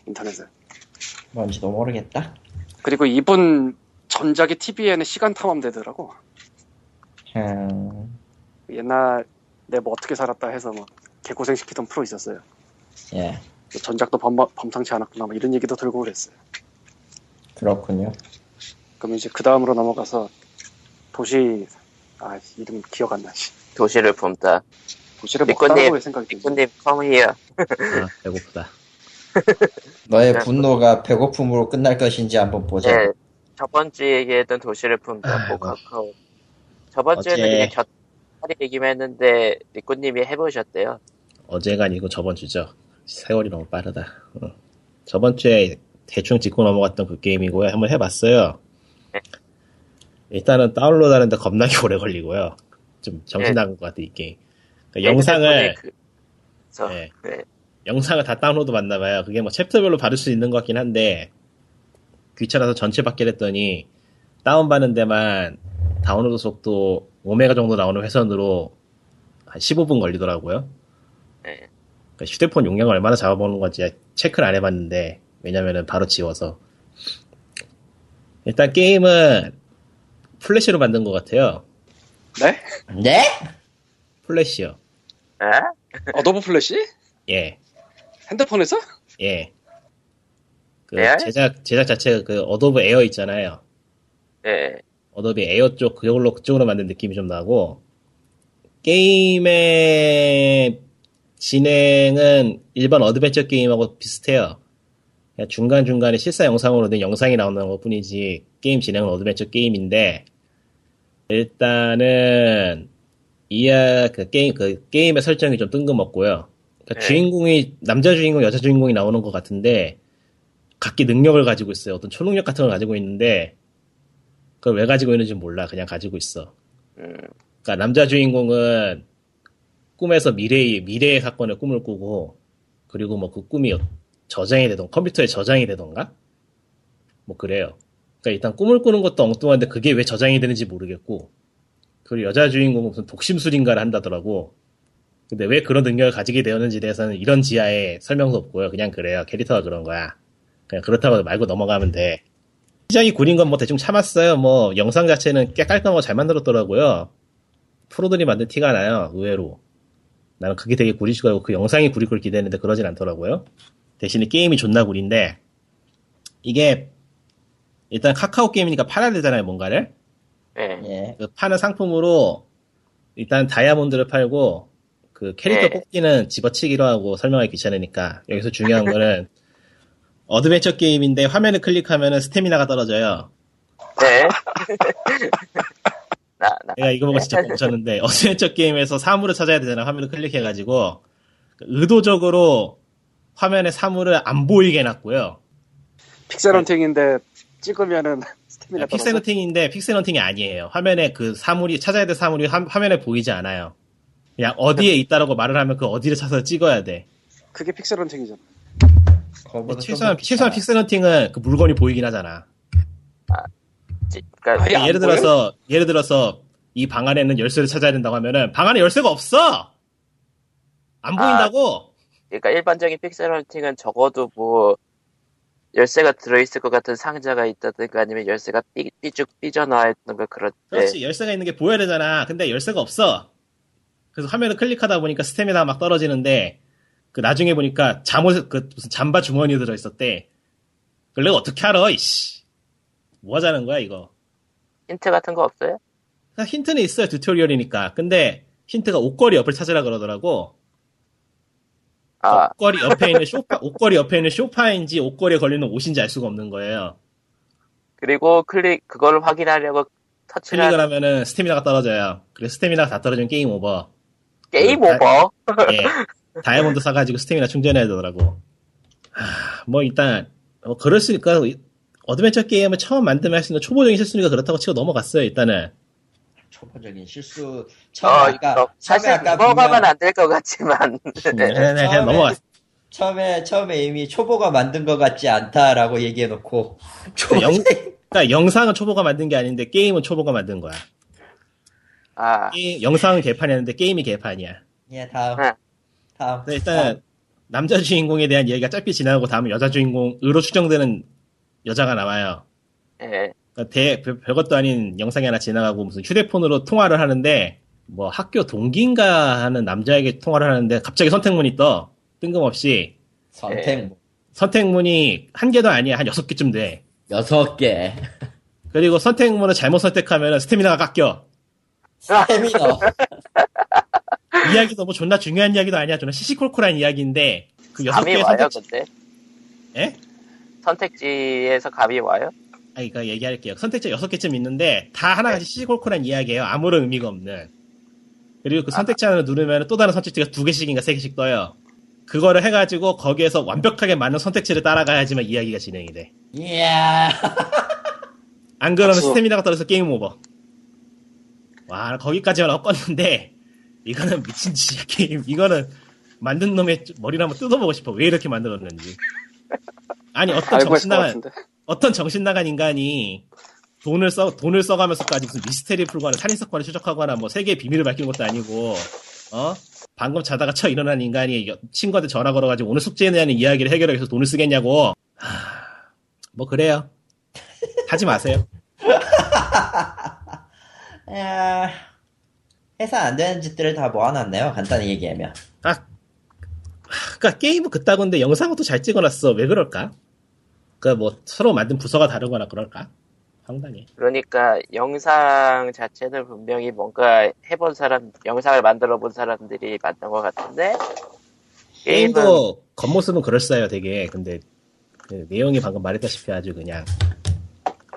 인터넷에. 뭔지도 모르겠다. 그리고 이분 전작이 TV에는 시간 탐험되더라고. 음. 옛날 내 뭐 어떻게 살았다 해서 뭐 개고생 시키던 프로 있었어요. 예. 전작도 범, 범상치 않았구나 뭐 이런 얘기도 들고 그랬어요. 그렇군요. 그럼 이제 그 다음으로 넘어가서 도시 아 이름 기억 안 나지. 도시를 품다. 도시를 왜 생각이 들지? 이쁜님, 컴이에요. 아, 배고프다. 너의 네. 분노가 배고픔으로 끝날 것인지 한번 보자. 네. 저번 주에 얘기했던 도시를 품다. 포카카오. 저번 주에는 어제- 그냥 곁다리 얘기만 했는데, 리꾸님이 해보셨대요. 어제가 아니고 저번 주죠. 세월이 너무 빠르다. 어. 저번 주에 대충 짚고 넘어갔던 그 게임이고요. 한번 해봤어요. 네. 일단은 다운로드 하는데 겁나게 오래 걸리고요. 좀 정신 네. 나간 것 같아 이 게임. 그러니까 영상을 그, 저, 네. 네. 영상을 다 다운로드 받나봐요. 그게 뭐 챕터별로 받을 수 있는 것 같긴 한데 귀찮아서 전체 받기로 했더니 다운받는 데만 다운로드 속도 5메가 정도 나오는 회선으로 한 15분 걸리더라고요. 네. 그러니까 휴대폰 용량을 얼마나 잡아먹는 건지 체크를 안 해봤는데 왜냐면은 바로 지워서 일단 게임은 플래시로 만든 것 같아요. 네? 네? 플래시요. 에? 어도비 플래시? 예, 핸드폰에서? 예. 그 예? 제작 제작 자체가 그 어도비 에어 있잖아요. 네. 어도비 에어 쪽 그걸로 그쪽으로 만든 느낌이 좀 나고 게임의 진행은 일반 어드벤처 게임하고 비슷해요. 그냥 중간중간에 실사 영상으로 된 영상이 나오는 것 뿐이지 게임 진행은 어드벤처 게임인데 일단은 이야 그 게임 그 게임의 설정이 좀 뜬금없고요. 그러니까 네. 주인공이 남자 주인공 여자 주인공이 나오는 것 같은데 각기 능력을 가지고 있어요. 어떤 초능력 같은 걸 가지고 있는데 그걸 왜 가지고 있는지 몰라. 그냥 가지고 있어. 음, 그러니까 남자 주인공은 꿈에서 미래의 미래의 사건을 꿈을 꾸고 그리고 뭐 그 꿈이 저장이 되던 컴퓨터에 저장이 되던가 뭐 그래요. 그러니까 일단 꿈을 꾸는 것도 엉뚱한데 그게 왜 저장이 되는지 모르겠고 그리고 여자 주인공은 무슨 독심술인가를 한다더라고. 근데 왜 그런 능력을 가지게 되었는지 대해서는 이런 지하에 설명도 없고요. 그냥 그래요. 캐릭터가 그런 거야. 그냥 그렇다고 말고 넘어가면 돼. 시작이 구린 건 뭐 대충 참았어요. 뭐 영상 자체는 꽤 깔끔하고 잘 만들었더라고요. 프로들이 만든 티가 나요. 의외로. 나는 그게 되게 알고 그 영상이 구릴 걸 기대했는데 그러진 않더라고요. 대신에 게임이 존나 구린데 이게 일단 카카오 게임이니까 팔아야 되잖아요, 뭔가를. 네. 예. 그 파는 상품으로 일단 다이아몬드를 팔고 그 캐릭터 네. 뽑기는 집어치기로 하고 설명하기 귀찮으니까 여기서 중요한 거는 어드벤처 게임인데 화면을 클릭하면 스태미나가 떨어져요. 네. 나, 나, 내가 이거 보고 진짜 멈췄는데 어드벤처 게임에서 사물을 찾아야 되잖아 화면을 클릭해가지고 의도적으로 화면에 사물을 안 보이게 해놨고요. 픽셀 헌팅인데 찍으면은 스태미나 떨어져. 픽셀 헌팅인데 픽셀 헌팅이 아니에요. 화면에 그 사물이 찾아야 될 사물이 화, 화면에 보이지 않아요. 그냥 어디에 있다라고 말을 하면 그 어디를 찾아서 찍어야 돼. 그게 픽셀 헌팅이잖아. 그거보다 좀 최소한 더 최소한 비싸. 픽셀 헌팅은 그 물건이 보이긴 하잖아. 지- 그러니까 예를 보여요? 들어서 예를 들어서 이 방 안에 있는 열쇠를 찾아야 된다고 하면은 방 안에 열쇠가 없어. 안 아. 보인다고. 그러니까 일반적인 픽셀 헌팅은 적어도 뭐 열쇠가 들어있을 것 같은 상자가 있다든가 아니면 열쇠가 삐, 삐쭉 삐져나와 거 그럴 때 그렇지 열쇠가 있는 게 보여야 되잖아. 근데 열쇠가 없어. 그래서 화면을 클릭하다 보니까 스태미나 막 떨어지는데 그 나중에 보니까 잠옷 그 무슨 잠바 주머니에 들어 있었대. 그걸 내가 어떻게 알아, 이씨. 뭐 하자는 거야, 이거. 힌트 같은 거 없어요? 그러니까 힌트는 있어요, 튜토리얼이니까. 근데 힌트가 옷걸이 옆을 찾으라 그러더라고. 아, 옷걸이 옆에 있는 쇼파, 옷걸이 옆에 있는 쇼파인지 옷걸이에 걸리는 옷인지 알 수가 없는 거예요. 그리고 클릭, 그걸 확인하려고 터치를 클릭을 하면은 스태미나가 떨어져요. 그래서 스태미나가 다 떨어지면 게임 오버. 게임 다- 오버? 예. 다이아몬드 사가지고 스태미나 충전해야 되더라고. 하, 뭐 일단 뭐 그랬으니까 어드벤처 게임을 처음 만들면 할 수 있는 초보적인 실수니까 그렇다고 치고 넘어갔어요. 일단은 초보적인 실수. 어, 처음에 이거 아까 사실 처음에 아까 넘어가면 분명- 안될 것 같지만. 그냥, 그냥, 그냥 처음에-. 처음에 처음에 이미 초보가 만든 것 같지 않다라고 얘기해놓고 초보 영, 그러니까 영상은 초보가 만든 게 아닌데 게임은 초보가 만든 거야. 아, 게임- 영상은 개판이었는데 게임이 개판이야. 예 다음 네. 다음 근데 일단 남자 주인공에 대한 얘기가 짧게 지나가고 다음에 여자 주인공으로 추정되는 여자가 나와요. 예. 그러니까 대, 별- 별것도 아닌 영상이 하나 지나가고 무슨 휴대폰으로 통화를 하는데 뭐 학교 동기인가 하는 남자에게 통화를 하는데 갑자기 선택문이 떠. 뜬금없이. 선택 선택문이 한 개도 아니야. 한 여섯 개쯤 돼. 여섯 개. 그리고 선택문을 잘못 선택하면 스태미나가 깎여. 세미너. 이야기도 뭐 존나 중요한 이야기도 아니야. 존나 시시콜콜한 이야기인데 그 여섯 감이 개의 와요, 선택 근데? 예? 선택지에서 감이 와요? 아니 그니까 얘기할게요 선택지 여섯 개쯤 있는데 다 하나같이 시시콜콜한 이야기예요 아무런 의미가 없는 그리고 그 선택지 하나를 누르면 또 다른 선택지가 두 개씩인가 세 개씩 떠요 그거를 해가지고 거기에서 완벽하게 맞는 선택지를 따라가야지만 이야기가 진행이 돼. 이야 안 그러면 박수. 스태미나가 떨어져서 게임 오버. 와, 거기까지만 꺾었는데, 이거는 미친 짓이야, 게임. 이거는 만든 놈의 머리를 한번 뜯어보고 싶어. 왜 이렇게 만들었는지. 아니, 어떤 정신 나간, 같은데. 어떤 정신 나간 인간이 돈을 써, 돈을 써가면서까지 무슨 미스테리 풀고 하는 살인 사건을 추적하거나 뭐 세계의 비밀을 밝히는 것도 아니고, 어? 방금 자다가 쳐 일어난 인간이 여- 친구한테 전화 걸어가지고 오늘 숙제에 대한 이야기를 해결하기 위해서 돈을 쓰겠냐고. 하, 뭐, 그래요. 하지 마세요. 야, 해서 안 되는 짓들을 다 모아놨네요. 간단히 얘기하면. 아, 그니까 게임은 그따구인데 영상은 또 잘 찍어놨어. 왜 그럴까? 그니까 뭐 서로 만든 부서가 다르거나 그럴까? 상당히. 그러니까 영상 자체는 분명히 뭔가 해본 사람, 영상을 만들어 본 사람들이 만든 것 같은데, 게임은 게임도 겉모습은 그럴싸해요, 되게. 근데 그 내용이 방금 말했다시피 아주 그냥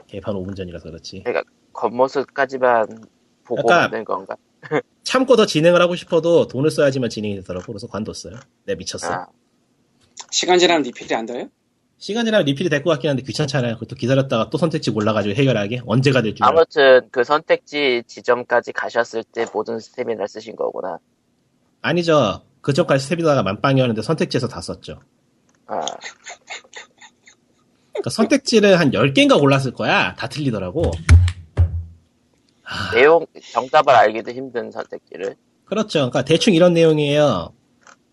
개판 5분 전이라서 그렇지. 겉모습까지만 보고 그러니까 만든 건가? 참고 더 진행을 하고 싶어도 돈을 써야지만 진행이 되더라고. 그래서 관뒀어요. 내가 미쳤어. 아, 시간 지나면 리필이 안 돼요? 시간 지나면 리필이 될 것 같긴 한데 귀찮잖아요. 그것도 기다렸다가 또 선택지 골라가지고 해결하게. 언제가 될지. 아무튼 그 선택지 지점까지 가셨을 때 모든 스태미나를 쓰신 거구나. 아니죠. 그 전까지 스테비다가 만빵이었는데 선택지에서 다 썼죠. 아, 그러니까 선택지를 한 10개인가 골랐을 거야. 다 틀리더라고. 내용, 정답을 알기도 힘든 선택지를. 그렇죠. 그러니까 대충 이런 내용이에요.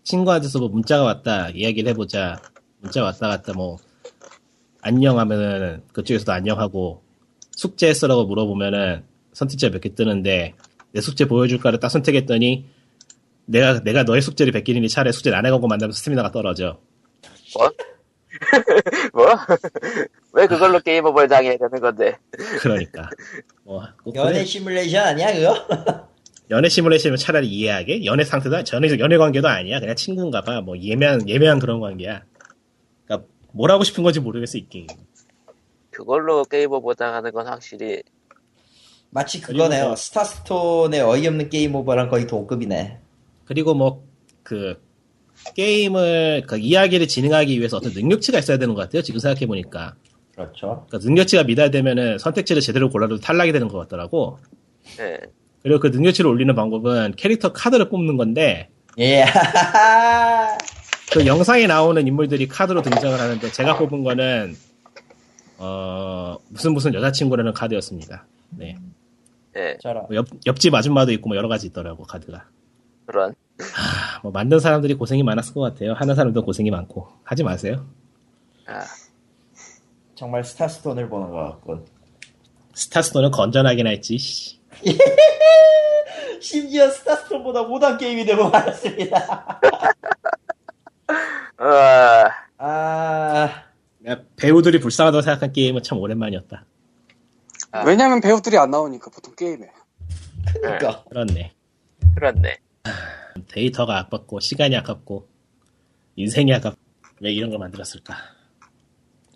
친구한테서 뭐 문자가 왔다. 이야기를 해보자. 문자 왔다 갔다 뭐 안녕 하면은 그쪽에서도 안녕하고 숙제 했어라고 물어보면은 선택지가 몇 개 뜨는데 내 숙제 보여줄까를 딱 선택했더니 내가 내가 너의 숙제를 베끼니 차라리 숙제를 안 해가고 만나면 스태미나가 떨어져. 뭐? 뭐? 왜 그걸로 게임 오버를 당해야 되는 건데? 그러니까 뭐꼭 연애. 시뮬레이션 아니야 그거? 연애 시뮬레이션이면 차라리 이해하게 연애 상태도 전에 연애 관계도 아니야 그냥 친구인가 봐 뭐 예매한 예매한 그런 관계야 뭘 하고 싶은 건지 모르겠어 이 게임 그걸로 게임 오버 당하는 건 확실히 마치 그거네요. 뭐- 스타스톤의 어이없는 게임 오버랑 거의 동급이네. 그리고 뭐 그 게임을 그 이야기를 진행하기 위해서 어떤 능력치가 있어야 되는 것 같아요 지금 생각해 보니까 그렇죠. 그러니까 능력치가 미달되면은 선택지를 제대로 골라도 탈락이 되는 것 같더라고 예. 그리고 그 능력치를 올리는 방법은 캐릭터 카드를 뽑는 건데 예. 그 영상에 나오는 인물들이 카드로 등장을 하는데 제가 뽑은 거는 어 무슨 무슨 여자친구라는 카드였습니다. 네. 예. 뭐 옆, 옆집 아줌마도 있고 뭐 여러 가지 있더라고 카드가. 그런. 아, 뭐 만든 사람들이 고생이 많았을 것 같아요. 하는 사람도 고생이 많고 하지 마세요. 아, 정말 스타스톤을 보는 것 같군. 스타스톤은 건전하긴 했지. 씨. 심지어 스타스톤보다 못한 게임이 되고 말았습니다. 어, 아, 그러니까 배우들이 불쌍하다고 생각한 게임은 참 오랜만이었다. 아. 왜냐면 배우들이 안 나오니까 보통 게임에. 그러니까 그렇네. 그렇네. 데이터가 아깝고 시간이 아깝고 인생이 아깝. 왜 이런 걸 만들었을까?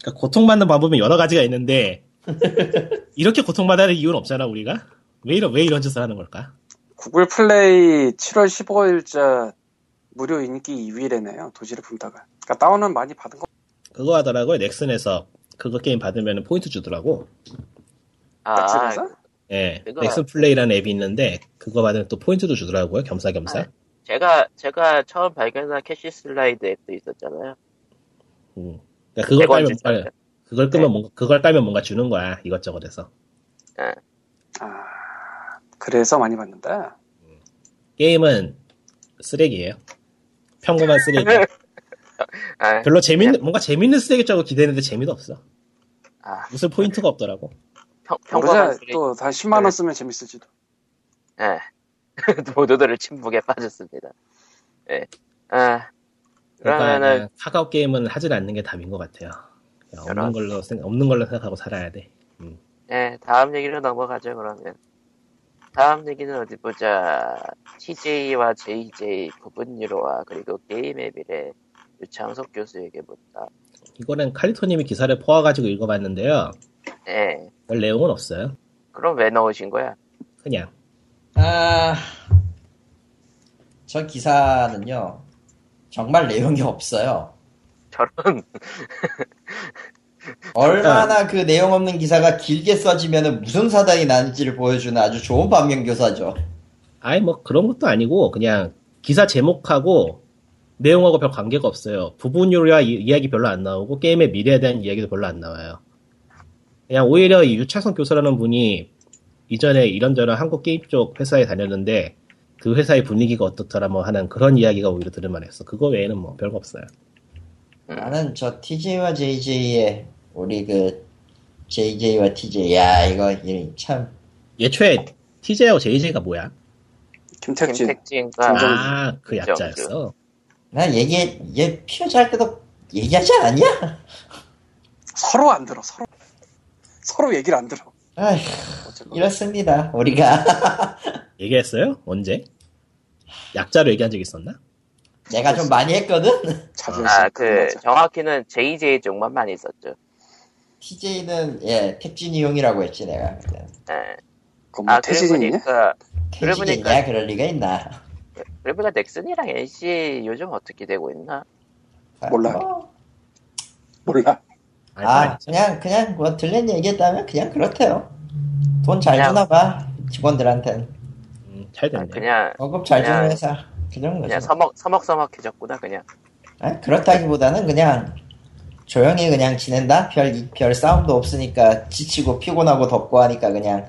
그러니까 고통받는 방법은 여러 가지가 있는데 이렇게 고통받아야 할 이유는 없잖아 우리가. 왜 이런 왜 이런 짓을 하는 걸까? 구글 플레이 7월 15일자 무료 인기 2위래네요. 도시를 품다가. 그러니까 다운은 많이 받은 거. 그거 하더라고요. 넥슨에서 그거 게임 받으면 포인트 주더라고. 아, 넥슨에서? 예, 그거- 넥슨 플레이라는 앱이 있는데 그거 받으면 또 포인트도 주더라고요. 겸사겸사. 아. 제가, 제가 처음 발견한 캐시 슬라이드 앱도 있었잖아요. 음. 그러니까 그걸 깔면 100원 뭔가, 그걸 끄면 뭔가 그걸 깔면 뭔가 주는 거야 이것저것 해서. 아, 그래서 많이 받는다. 게임은 쓰레기예요. 평범한 쓰레기. 아, 별로 재밌는 뭔가 재밌는 쓰레기라고 기대했는데 재미도 없어. 아, 무슨 포인트가 없더라고. 평, 평범한 모르자 쓰레기. 또다 10만 원 쓰면 재밌을지도. 예. 모두들을 침묵에 빠졌습니다. 예. 아, 그러면은, 카카오 게임은 하질 않는 게 답인 것 같아요. 없는. 걸로 생각, 없는 걸로 생각하고 살아야 돼. 예, 다음 얘기로 넘어가죠, 그러면. 다음 얘기는 어디 보자. TJ와 JJ 구분유로와 그리고 게임의 미래 유창석 교수에게 묻다. 이거는 칼리토님이 기사를 포와가지고 읽어봤는데요. 예. 별 내용은 없어요. 그럼 왜 넣으신 거야? 그냥 아, 저 기사는요 정말 내용이 없어요. 저런, 얼마나 그 내용 없는 기사가 길게 써지면 무슨 사단이 나는지를 보여주는 아주 좋은 반면 교사죠. 아예 뭐 그런 것도 아니고 그냥 기사 제목하고 내용하고 별 관계가 없어요. 부분율이야 이- 이야기 별로 안 나오고 게임의 미래에 대한 이야기도 별로 안 나와요. 그냥 오히려 이 유창성 교수라는 분이 이전에 이런저런 한국 게임 쪽 회사에 다녔는데 그 회사의 분위기가 어떻더라 뭐 하는 그런 이야기가 오히려 들을만했어. 그거 외에는 뭐 별거 없어요. 나는 저 TJ와 JJ의 우리 그 JJ와 TJ 야 이거 이참 예초에 TJ하고 JJ가 뭐야? 김택진. 김택진과 김정진. 아, 그. 약자였어. 나 얘기 얘 피어잘 때도 얘기하지 않았냐? 서로 안 들어, 서로. 서로 얘기를 안 들어. 아휴. 이렇습니다 우리가 얘기했어요? 언제? 약자로 얘기한 적 있었나? 내가 좀 많이 했거든. 자존심. 아, 그. 정확히는 JJ 쪽만 많이 썼죠. TJ는 예 택진이용이라고 했지 내가 그때. 예. 그거 뭐 아, 택진이냐 보니까- 그럴 리가 있나? 그래 보니까 넥슨이랑 NC 요즘 어떻게 되고 있나? 몰라. 뭐, 몰라. 아 그냥 그냥 뭐 들린 얘기했다면 그냥 그렇대요. 돈잘 그냥- 주나 봐 직원들한텐 음, 잘 아, 됐네. 그냥, 월급 잘 주는 그냥- 회사 그런 거죠. 그냥 서먹, 서먹서먹해졌구나, 그냥. 아니, 그렇다기보다는 그냥 조용히 그냥 지낸다. 별 별 싸움도 없으니까 지치고 피곤하고 덥고 하니까 그냥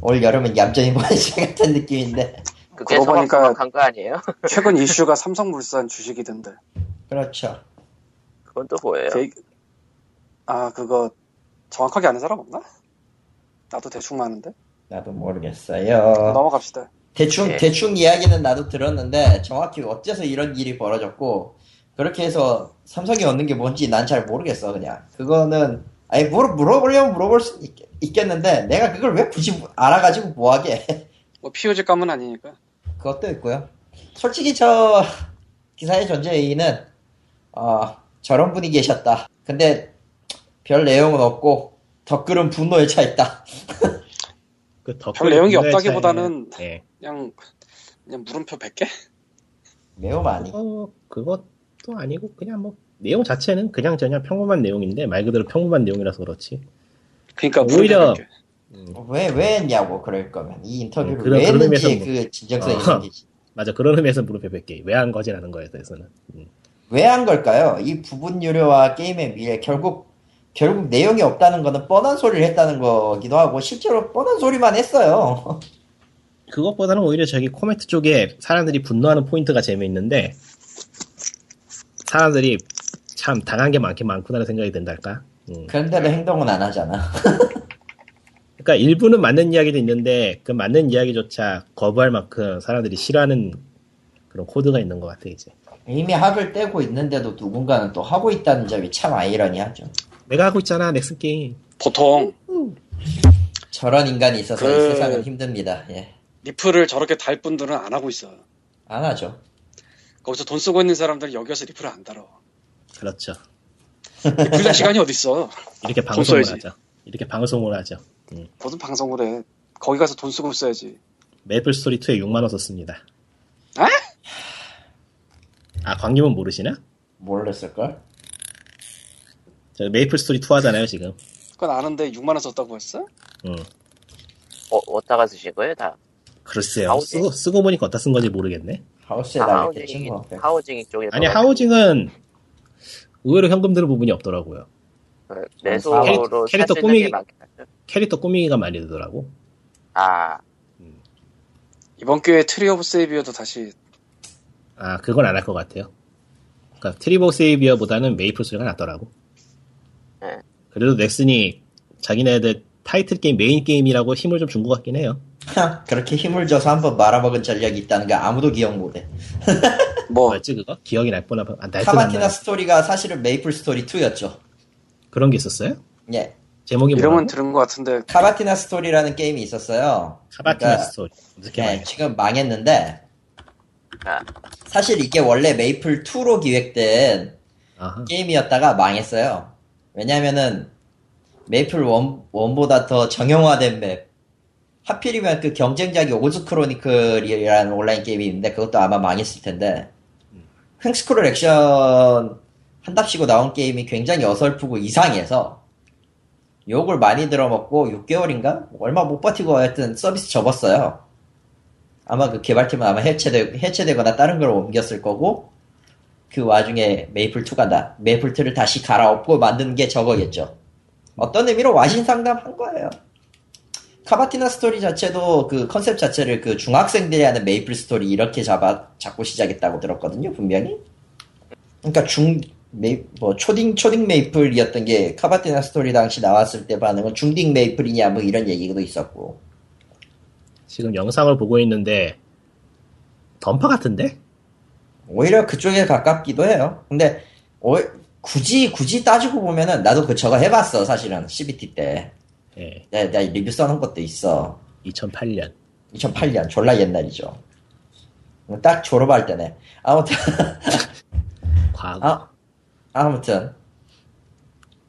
올 여름은 얌전히 보내시 같은 느낌인데 그게 그러고 보니까- 서먹서먹한 거 아니에요? 최근 이슈가 삼성물산 주식이던데. 그렇죠. 그건 또 뭐예요? 그- 아, 그거 정확하게 아는 사람 없나? 나도 대충 아는데. 나도 모르겠어요. 넘어갑시다. 대충 예. 대충 이야기는 나도 들었는데 정확히 어째서 이런 일이 벌어졌고 그렇게 해서 삼성이 얻는 게 뭔지 난 잘 모르겠어 그냥 그거는 아니 물어 물어보려면 물어볼 수 있, 겠는데 내가 그걸 왜 굳이 알아가지고 뭐하게 뭐 POG 감은 아니니까. 그것도 있고요. 솔직히 저 기사의 전제 의의는 어, 저런 분이 계셨다. 근데 별 내용은 없고 덧글은 분노에 차 있다. 그 별 내용이 없다기보다는 차이는- 예. 그냥 그냥 물음표 100개? 매우 많이. 어, 그것 도 아니고 그냥 뭐 내용 자체는 그냥 저냥 평범한 내용인데 말 그대로 평범한 내용이라서 그렇지. 그러니까 오히려- 100개. 왜, 왜 했냐고, 그럴 거면. 이 인터뷰를 음, 그런- 왜 했는지 그 진정성이 어. 있는 게지. 맞아 그런 의미에서 무릎에 뵙게 왜 한 거지라는 거에 대해서는. 음. 왜한 걸까요? 이 부분 유료와 게임의 미래, 결국, 결국 내용이 없다는 거는 뻔한 소리를 했다는 거기도 하고, 실제로 뻔한 소리만 했어요. 그것보다는 오히려 저기 코멘트 쪽에 사람들이 분노하는 포인트가 재미있는데 사람들이 참 당한 게 많긴 많구나라는 생각이 든달까. 음. 그런데도 행동은 안 하잖아. 그러니까 일부는 맞는 이야기도 있는데 그 맞는 이야기조차 거부할 만큼 사람들이 싫어하는 그런 코드가 있는 것 같아 이제. 이미 학을 떼고 있는데도 누군가는 또 하고 있다는 점이 참 아이러니하죠. 내가 하고 있잖아 넥슨 게임. 보통 저런 인간이 있어서 이 그- 세상은 힘듭니다. 예. 리플을 저렇게 달 분들은 안 하고 있어. 안 하죠. 거기서 돈 쓰고 있는 사람들은 여기 와서 리플을 안 달어. 그렇죠. 리플 달 시간이 어딨어. 이렇게 방송을. 하죠. 이렇게 방송을 하죠. 무슨 방송을 해. 거기 가서 돈 쓰고 써야지. 메이플 스토리 2에 6만 원 썼습니다. 에? 아 광님은 모르시나? 몰랐을걸? 저 메이플 스토리 2 하잖아요 지금. 그건 아는데 6만 원 썼다고 했어? 응. 어, 어디다가 쓰신 거예요, 다? 글쎄요. 쓰고, 쓰고 보니까 어디다 쓴 건지 모르겠네. 하우스에다 하우징, 이렇게 친구 앞에. 하우징 쪽에. 아니 하우징은 의외로 현금 드는 부분이 없더라고요. 메소로 캐릭터- 캐릭터 꾸미기-. 캐릭터 꾸미기가 많이 들더라고. 아, 이번 기회에 트리 오브 세이비어도 다시 아 그건 안 할 것 같아요. 그러니까 트리 오브 세이비어보다는 메이플 스토리가 낫더라고. 네. 그래도 넥슨이 자기네들 타이틀 게임 메인 게임이라고 힘을 좀 준 것 같긴 해요. 그렇게 힘을 줘서 한번 말아먹은 전력이 있다는 거 아무도 기억 못해. 뭐 뭐였지 그거? 기억이 날 뻔한 아, 날뻔 카바티나 스토리가 사실은 메이플 스토리 2였죠. 그런 게 있었어요? 예. 제목이 이름은 뭐라고? 들은 것 같은데 카바티나 스토리라는 게임이 있었어요. 카바티나 그러니까, 스토리. 어떻게 예, 말해? 지금 망했는데 아, 사실 이게 원래 메이플 2로 기획된 아하. 게임이었다가 망했어요. 왜냐면은 메이플 1, 1보다 더 정형화된 맵. 하필이면 그 경쟁작이 오즈 크로니클이라는 온라인 게임이 있는데 그것도 아마 망했을 텐데 횡스크롤 액션 한답시고 나온 게임이 굉장히 어설프고 이상해서 욕을 많이 들어먹고 6개월인가? 얼마 못 버티고 하여튼 서비스 접었어요. 아마 그 개발팀은 아마 해체되, 해체되거나 다른 걸 옮겼을 거고 그 와중에 메이플 2가 나, 메이플 2를 다시 갈아엎고 만드는 게 저거겠죠. 어떤 의미로 와신상담한 거예요. 카바티나 스토리 자체도 그 컨셉 자체를 그 중학생들이 하는 메이플 스토리 이렇게 잡아, 잡고 시작했다고 들었거든요, 분명히. 그러니까 중, 메이, 뭐, 초딩, 초딩 메이플이었던 게 카바티나 스토리 당시 나왔을 때 반응은 중딩 메이플이냐 뭐 이런 얘기도 있었고. 지금 영상을 보고 있는데 던파 같은데? 오히려 그쪽에 가깝기도 해요. 근데, 오- 굳이, 굳이 따지고 보면은 나도 그 저거 해봤어, 사실은. CBT 때. 예, 내가, 내가 리뷰 써놓은 것도 있어. 2008년. 2008년 졸라 옛날이죠. 딱 졸업할 때네. 아무튼 과거. 아, 아무튼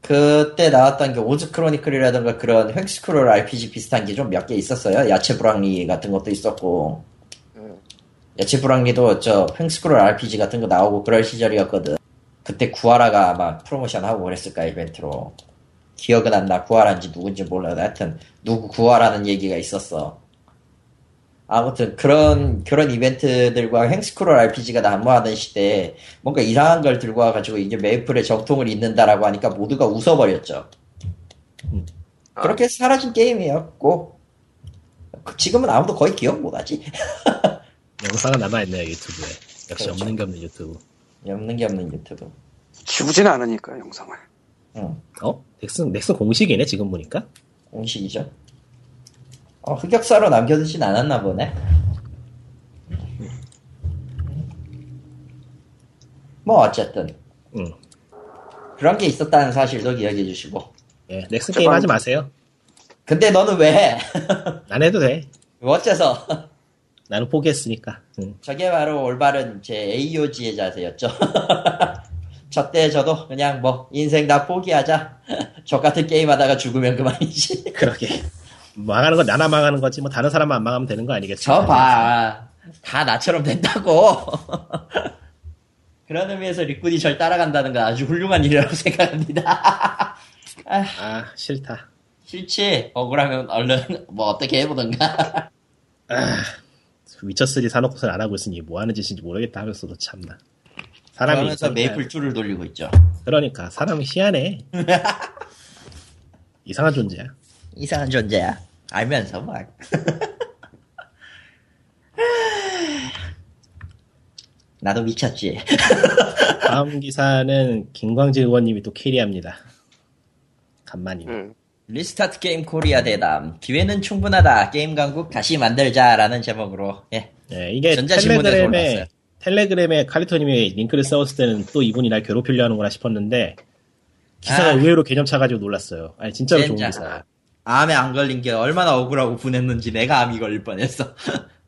그때 나왔던 게 오즈 크로니클이라든가 그런 횡스크롤 RPG 비슷한 게 좀 몇 개 있었어요. 야채 불황리 같은 것도 있었고 음, 야채 불황리도 저 횡스크롤 RPG 같은 거 나오고 그럴 시절이었거든. 그때 구하라가 아마 프로모션 하고 그랬을까 이벤트로 기억은 안 나. 구하라인지 누군지 몰라. 하여튼 누구 구하라는 얘기가 있었어. 아무튼 그런 그런 이벤트들과 횡스크롤 RPG가 난무하던 시대에 뭔가 이상한 걸 들고 와가지고 이제 메이플의 정통을 잇는다라고 하니까 모두가 웃어버렸죠. 아. 그렇게 사라진 게임이었고 그 지금은 아무도 거의 기억 못하지. 영상은 남아있네요 유튜브에. 역시 그렇죠. 없는 게 없는 유튜브. 없는 게 없는 유튜브. 지우지는 않으니까 영상을. 응, 어? 넥슨 넥슨 공식이네 지금 보니까. 공식이죠. 어, 흑역사로 남겨두진 않았나 보네. 뭐 어쨌든 응. 그런 게 있었다는 사실도 기억해 주시고. 예, 넥슨 게임 하지 마세요. 근데 너는 왜 해? 난 해도 돼. 어째서? 나는 포기했으니까. 응. 저게 바로 올바른 제 AOG의 자세였죠. 저 때 저도 그냥 뭐 인생 다 포기하자. 저 같은 게임 하다가 죽으면 그만이지. 그러게. 망하는 건 나나 망하는 거지 뭐 다른 사람만 안 망하면 되는 거 아니겠어? 저 봐. 다 나처럼 된다고. 그런 의미에서 리꾼이 절 따라간다는 건 아주 훌륭한 일이라고 생각합니다. 아, 아 싫다. 싫지? 억울하면 얼른 뭐 어떻게 해보던가. 아, 위쳐3 사놓고선 안 하고 있으니 뭐 하는 짓인지 모르겠다 하면서도 참나. 사람이 그러면서. 메이플 2를 돌리고 있죠. 그러니까 사람이 희한해. 이상한 존재야. 이상한 존재야. 알면서 막. 나도 미쳤지. 다음 기사는 김광재 의원님이 또 캐리합니다. 간만이네. 음. 리스타트 게임 코리아 대담. 기회는 충분하다. 게임 강국 다시 만들자라는 제목으로. 예. 예, 이게 전자신문에서 올랐어요. 텔레그램에 카리토님이 링크를 퍼왔을 때는 또 이분이 날 괴롭히려 하는구나 싶었는데 기사가 아. 의외로 개념 차가지고 놀랐어요. 아니 진짜로 좋은. 기사. 암에 안 걸린 게 얼마나 억울하고 분했는지 내가 암이 걸릴 뻔했어.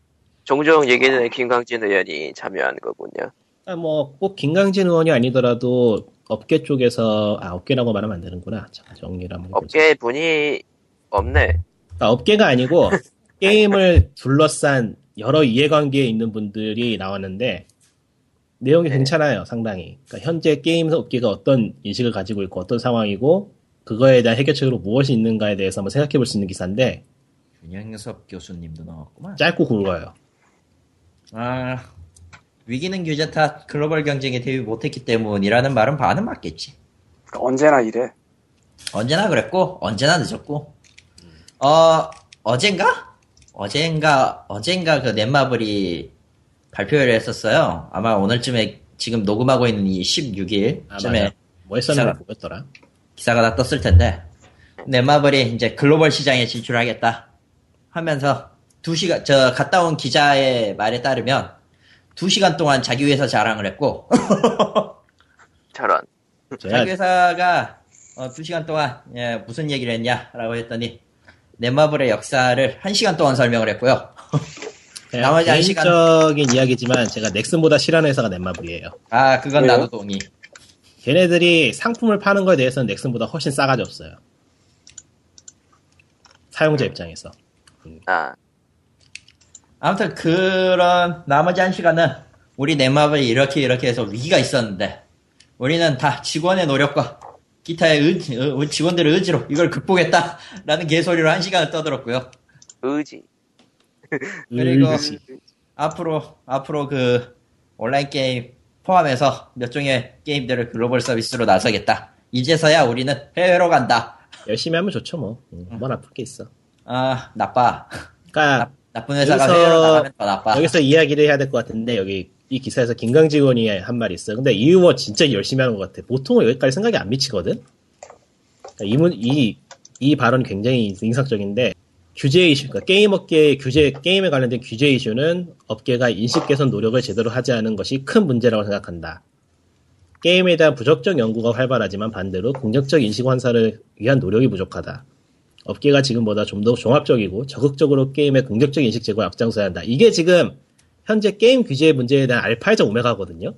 종종 얘기는 김광진 의원이 참여한 거군요. 아, 뭐 꼭 김강진 의원이 아니더라도 업계 쪽에서 아 업계라고 말하면 안 되는구나. 잠깐 정리를 한번. 업계 분이 없네. 그러니까 업계가 아니고 게임을 둘러싼 여러 이해관계에 있는 분들이 나왔는데 내용이 네. 괜찮아요 상당히 그러니까 현재 게임 업계가 어떤 인식을 가지고 있고 어떤 상황이고 그거에 대한 해결책으로 무엇이 있는가에 대해서 한번 생각해 볼 수 있는 기사인데 윤영섭 교수님도 나왔구만. 짧고 굵어요 아, 위기는 규제 탓 글로벌 경쟁에 대비 못했기 때문이라는 말은 반은 맞겠지. 언제나 이래. 언제나 그랬고, 언제나 늦었고. 어, 어젠가? 어젠가, 어젠가 그 넷마블이 발표를 했었어요. 아마 오늘쯤에 지금 녹음하고 있는 이 16일쯤에 아. 뭐 기사가- 모르겠더라 기사가 다 떴을 텐데 넷마블이 이제 글로벌 시장에 진출하겠다 하면서 두 시간 저 갔다 온 기자의 말에 따르면 두 시간 동안 자기 회사 자랑을 했고 저런. 자기 회사가 어, 두 시간 동안 예, 무슨 얘기를 했냐라고 했더니 넷마블의 역사를 한 시간 동안 설명을 했고요. 그냥 나머지 한 시간- 개인적인 이야기지만 제가 넥슨보다 싫어하는 회사가 넷마블이에요 아 그건 왜요? 나도 동의. 걔네들이 상품을 파는 거에 대해서는 넥슨보다 훨씬 싸가지 없어요 사용자 입장에서 아, 아무튼 그런 나머지 한 시간은 우리 넷마블이 이렇게 이렇게 해서 위기가 있었는데 우리는 다 직원의 노력과 기타의 의지, 의- 직원들의 의지로 이걸 극복했다라는 개소리로 한 시간을 떠들었고요. 의지. 그리고 의지. 앞으로 앞으로 그 온라인 게임 포함해서 몇 종의 게임들을 글로벌 서비스로 나서겠다. 이제서야 우리는 해외로 간다. 열심히 하면 좋죠 뭐. 음, 뭐 나쁠 게 있어. 아 나빠. 그러니까 나, 쁜 회사가 여기서- 해외로 나가면 더 나빠. 여기서 이야기를 해야 될 것 같은데 여기 이 기사에서 김광진 의원이 한 말이 있어. 근데 이 의원 진짜 열심히 하는 것 같아. 보통은 여기까지 생각이 안 미치거든. 그러니까 이, 문- 이, 이 발언 굉장히 인상적인데 규제 이슈, 그러니까 게임 업계의 규제 게임에 관련된 규제 이슈는 업계가 인식 개선 노력을 제대로 하지 않은 것이 큰 문제라고 생각한다. 게임에 대한 부정적 연구가 활발하지만 반대로 긍정적 인식 환사를 위한 노력이 부족하다. 업계가 지금보다 좀 더 종합적이고 적극적으로 게임의 긍정적 인식 제고에 앞장서야 한다. 이게 지금 현재 게임 규제 문제에 대한 알파이자 오메가거든요.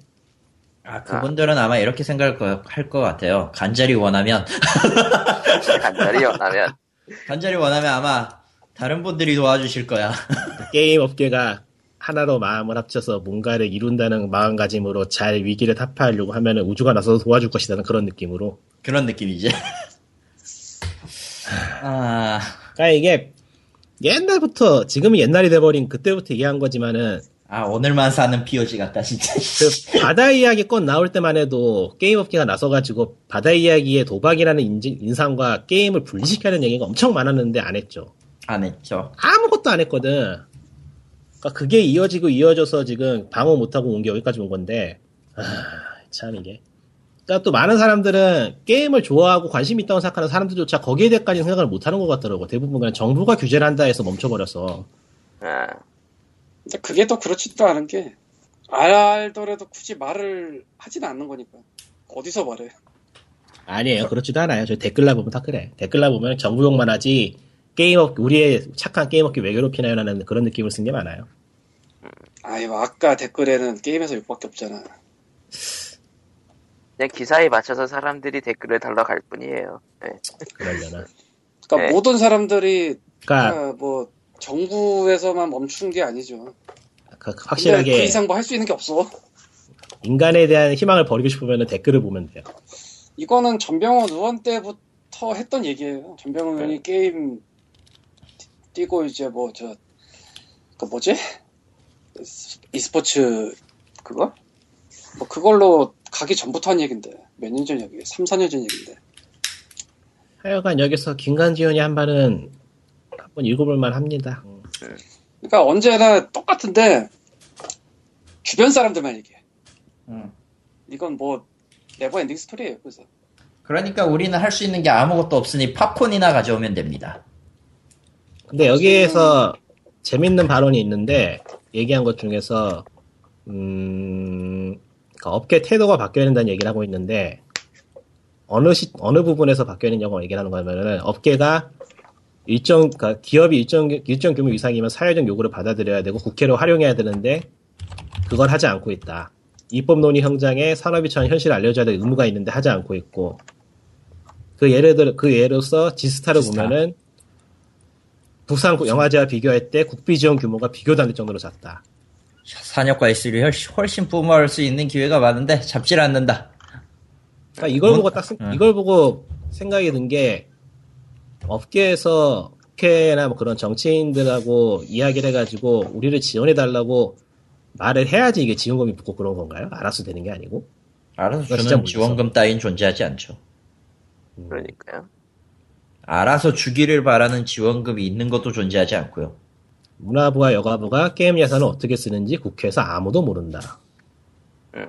아, 그분들은 아 마 이렇게 생각할 할것 같아요. 간절히 원하면, 간절히 원하면. 간절히 원하면 아마 다른 분들이 도와주실 거야. 게임 업계가 하나로 마음을 합쳐서 뭔가를 이룬다는 마음가짐으로 잘 위기를 타파하려고 하면 우주가 나서서 도와줄 것이라는 그런 느낌으로. 그런 느낌이지. 아, 그러니까 이게 옛날부터 지금은 옛날이 돼버린 그때부터 얘기한 거지만은 아, 오늘만 사는 POG 같다, 진짜. 그 바다 이야기 건 나올 때만 해도 게임 업계가 나서가지고 바다 이야기의 도박이라는 인지- 인상과 게임을 분리시켜야 얘기가 엄청 많았는데 안 했죠. 안 했죠. 아무것도 안 했거든. 그러니까 그게 이어지고 이어져서 지금 방어 못하고 온 게 여기까지 온 건데, 아, 참 이게. 그러니까 또 많은 사람들은 게임을 좋아하고 관심 있다고 생각하는 사람들조차 거기에 대해까지 생각을 못 하는 것 같더라고. 대부분 그냥 정부가 규제를 한다 해서 멈춰버려서. 아, 근데 그게 또 그렇지도 않은 게 알더라도 굳이 말을 하진 않는 거니까 어디서 말해? 아니에요. 그렇지도 않아요. 저 댓글나 보면 다 그래. 댓글나 보면 정부 욕만 하지, 게임업, 우리의 착한 게임업계 왜 괴롭히나요? 라는 그런 느낌을 쓴 게 많아요. 아이고 아까 댓글에는 게임에서 욕밖에 없잖아. 그냥 기사에 맞춰서 사람들이 댓글을 달러 갈 뿐이에요. 네. 그러려나. 그러니까 네. 모든 사람들이 그러니까, 아, 뭐 정부에서만 멈춘 게 아니죠. 그- 근데 그 확실하게 이상 뭐 할 수 있는 게 없어. 인간에 대한 희망을 버리고 싶으면 댓글을 보면 돼요. 이거는 전병헌 의원 때부터 했던 얘기예요. 전병헌 의원이 게임 뛰고 이제 뭐 저 그 뭐지? e스포츠 그거? 뭐 그걸로 가기 전부터 한 얘긴데 몇 년 전 얘기예요. 3, 4년 전 얘긴데. 하여간 여기서 김간지원이 한 말은 한번 읽어볼 만 합니다. 그러니까 언제나 똑같은데 주변 사람들만 얘기해. 음. 이건 뭐 never ending story예요. 그래서 그러니까 우리는 할 수 있는 게 아무것도 없으니 팝콘이나 가져오면 됩니다. 근데 여기에서 재밌는 발언이 있는데 얘기한 것 중에서 음, 그러니까 업계 태도가 바뀌어야 된다는 얘기를 하고 있는데 어느 시, 어느 부분에서 바뀌었느냐고 얘기하는 거냐면은 업계가 일정, 그러니까 기업이 일정, 일정 규모 이상이면 사회적 요구를 받아들여야 되고 국회로 활용해야 되는데 그걸 하지 않고 있다. 입법 논의 현장에 산업이 처한 현실을 알려줘야 될 의무가 있는데 하지 않고 있고 그 예를 들어 그 예로서 지스타를 지스타. 보면은 부산 영화제와 비교할 때 국비 지원 규모가 비교도 안 될 정도로 작다. 산업과 S를 훨씬, 훨씬 뿜어올 수 있는 기회가 많은데 잡질 않는다. 그러니까 이걸 뭔- 보고 딱 생- 응. 이걸 보고 생각이 든 게 업계에서 국회나 뭐 그런 정치인들하고 이야기를 해가지고 우리를 지원해 달라고 말을 해야지 이게 지원금이 붙고 그런 건가요? 알아서 되는 게 아니고? 알아서 진짜 주는. 지원금 따윈 존재하지 않죠. 그러니까요. 알아서 주기를 바라는 지원금이 있는 것도 존재하지 않고요. 문화부와 여가부가 게임 예산을 어떻게 쓰는지 국회에서 아무도 모른다. 음.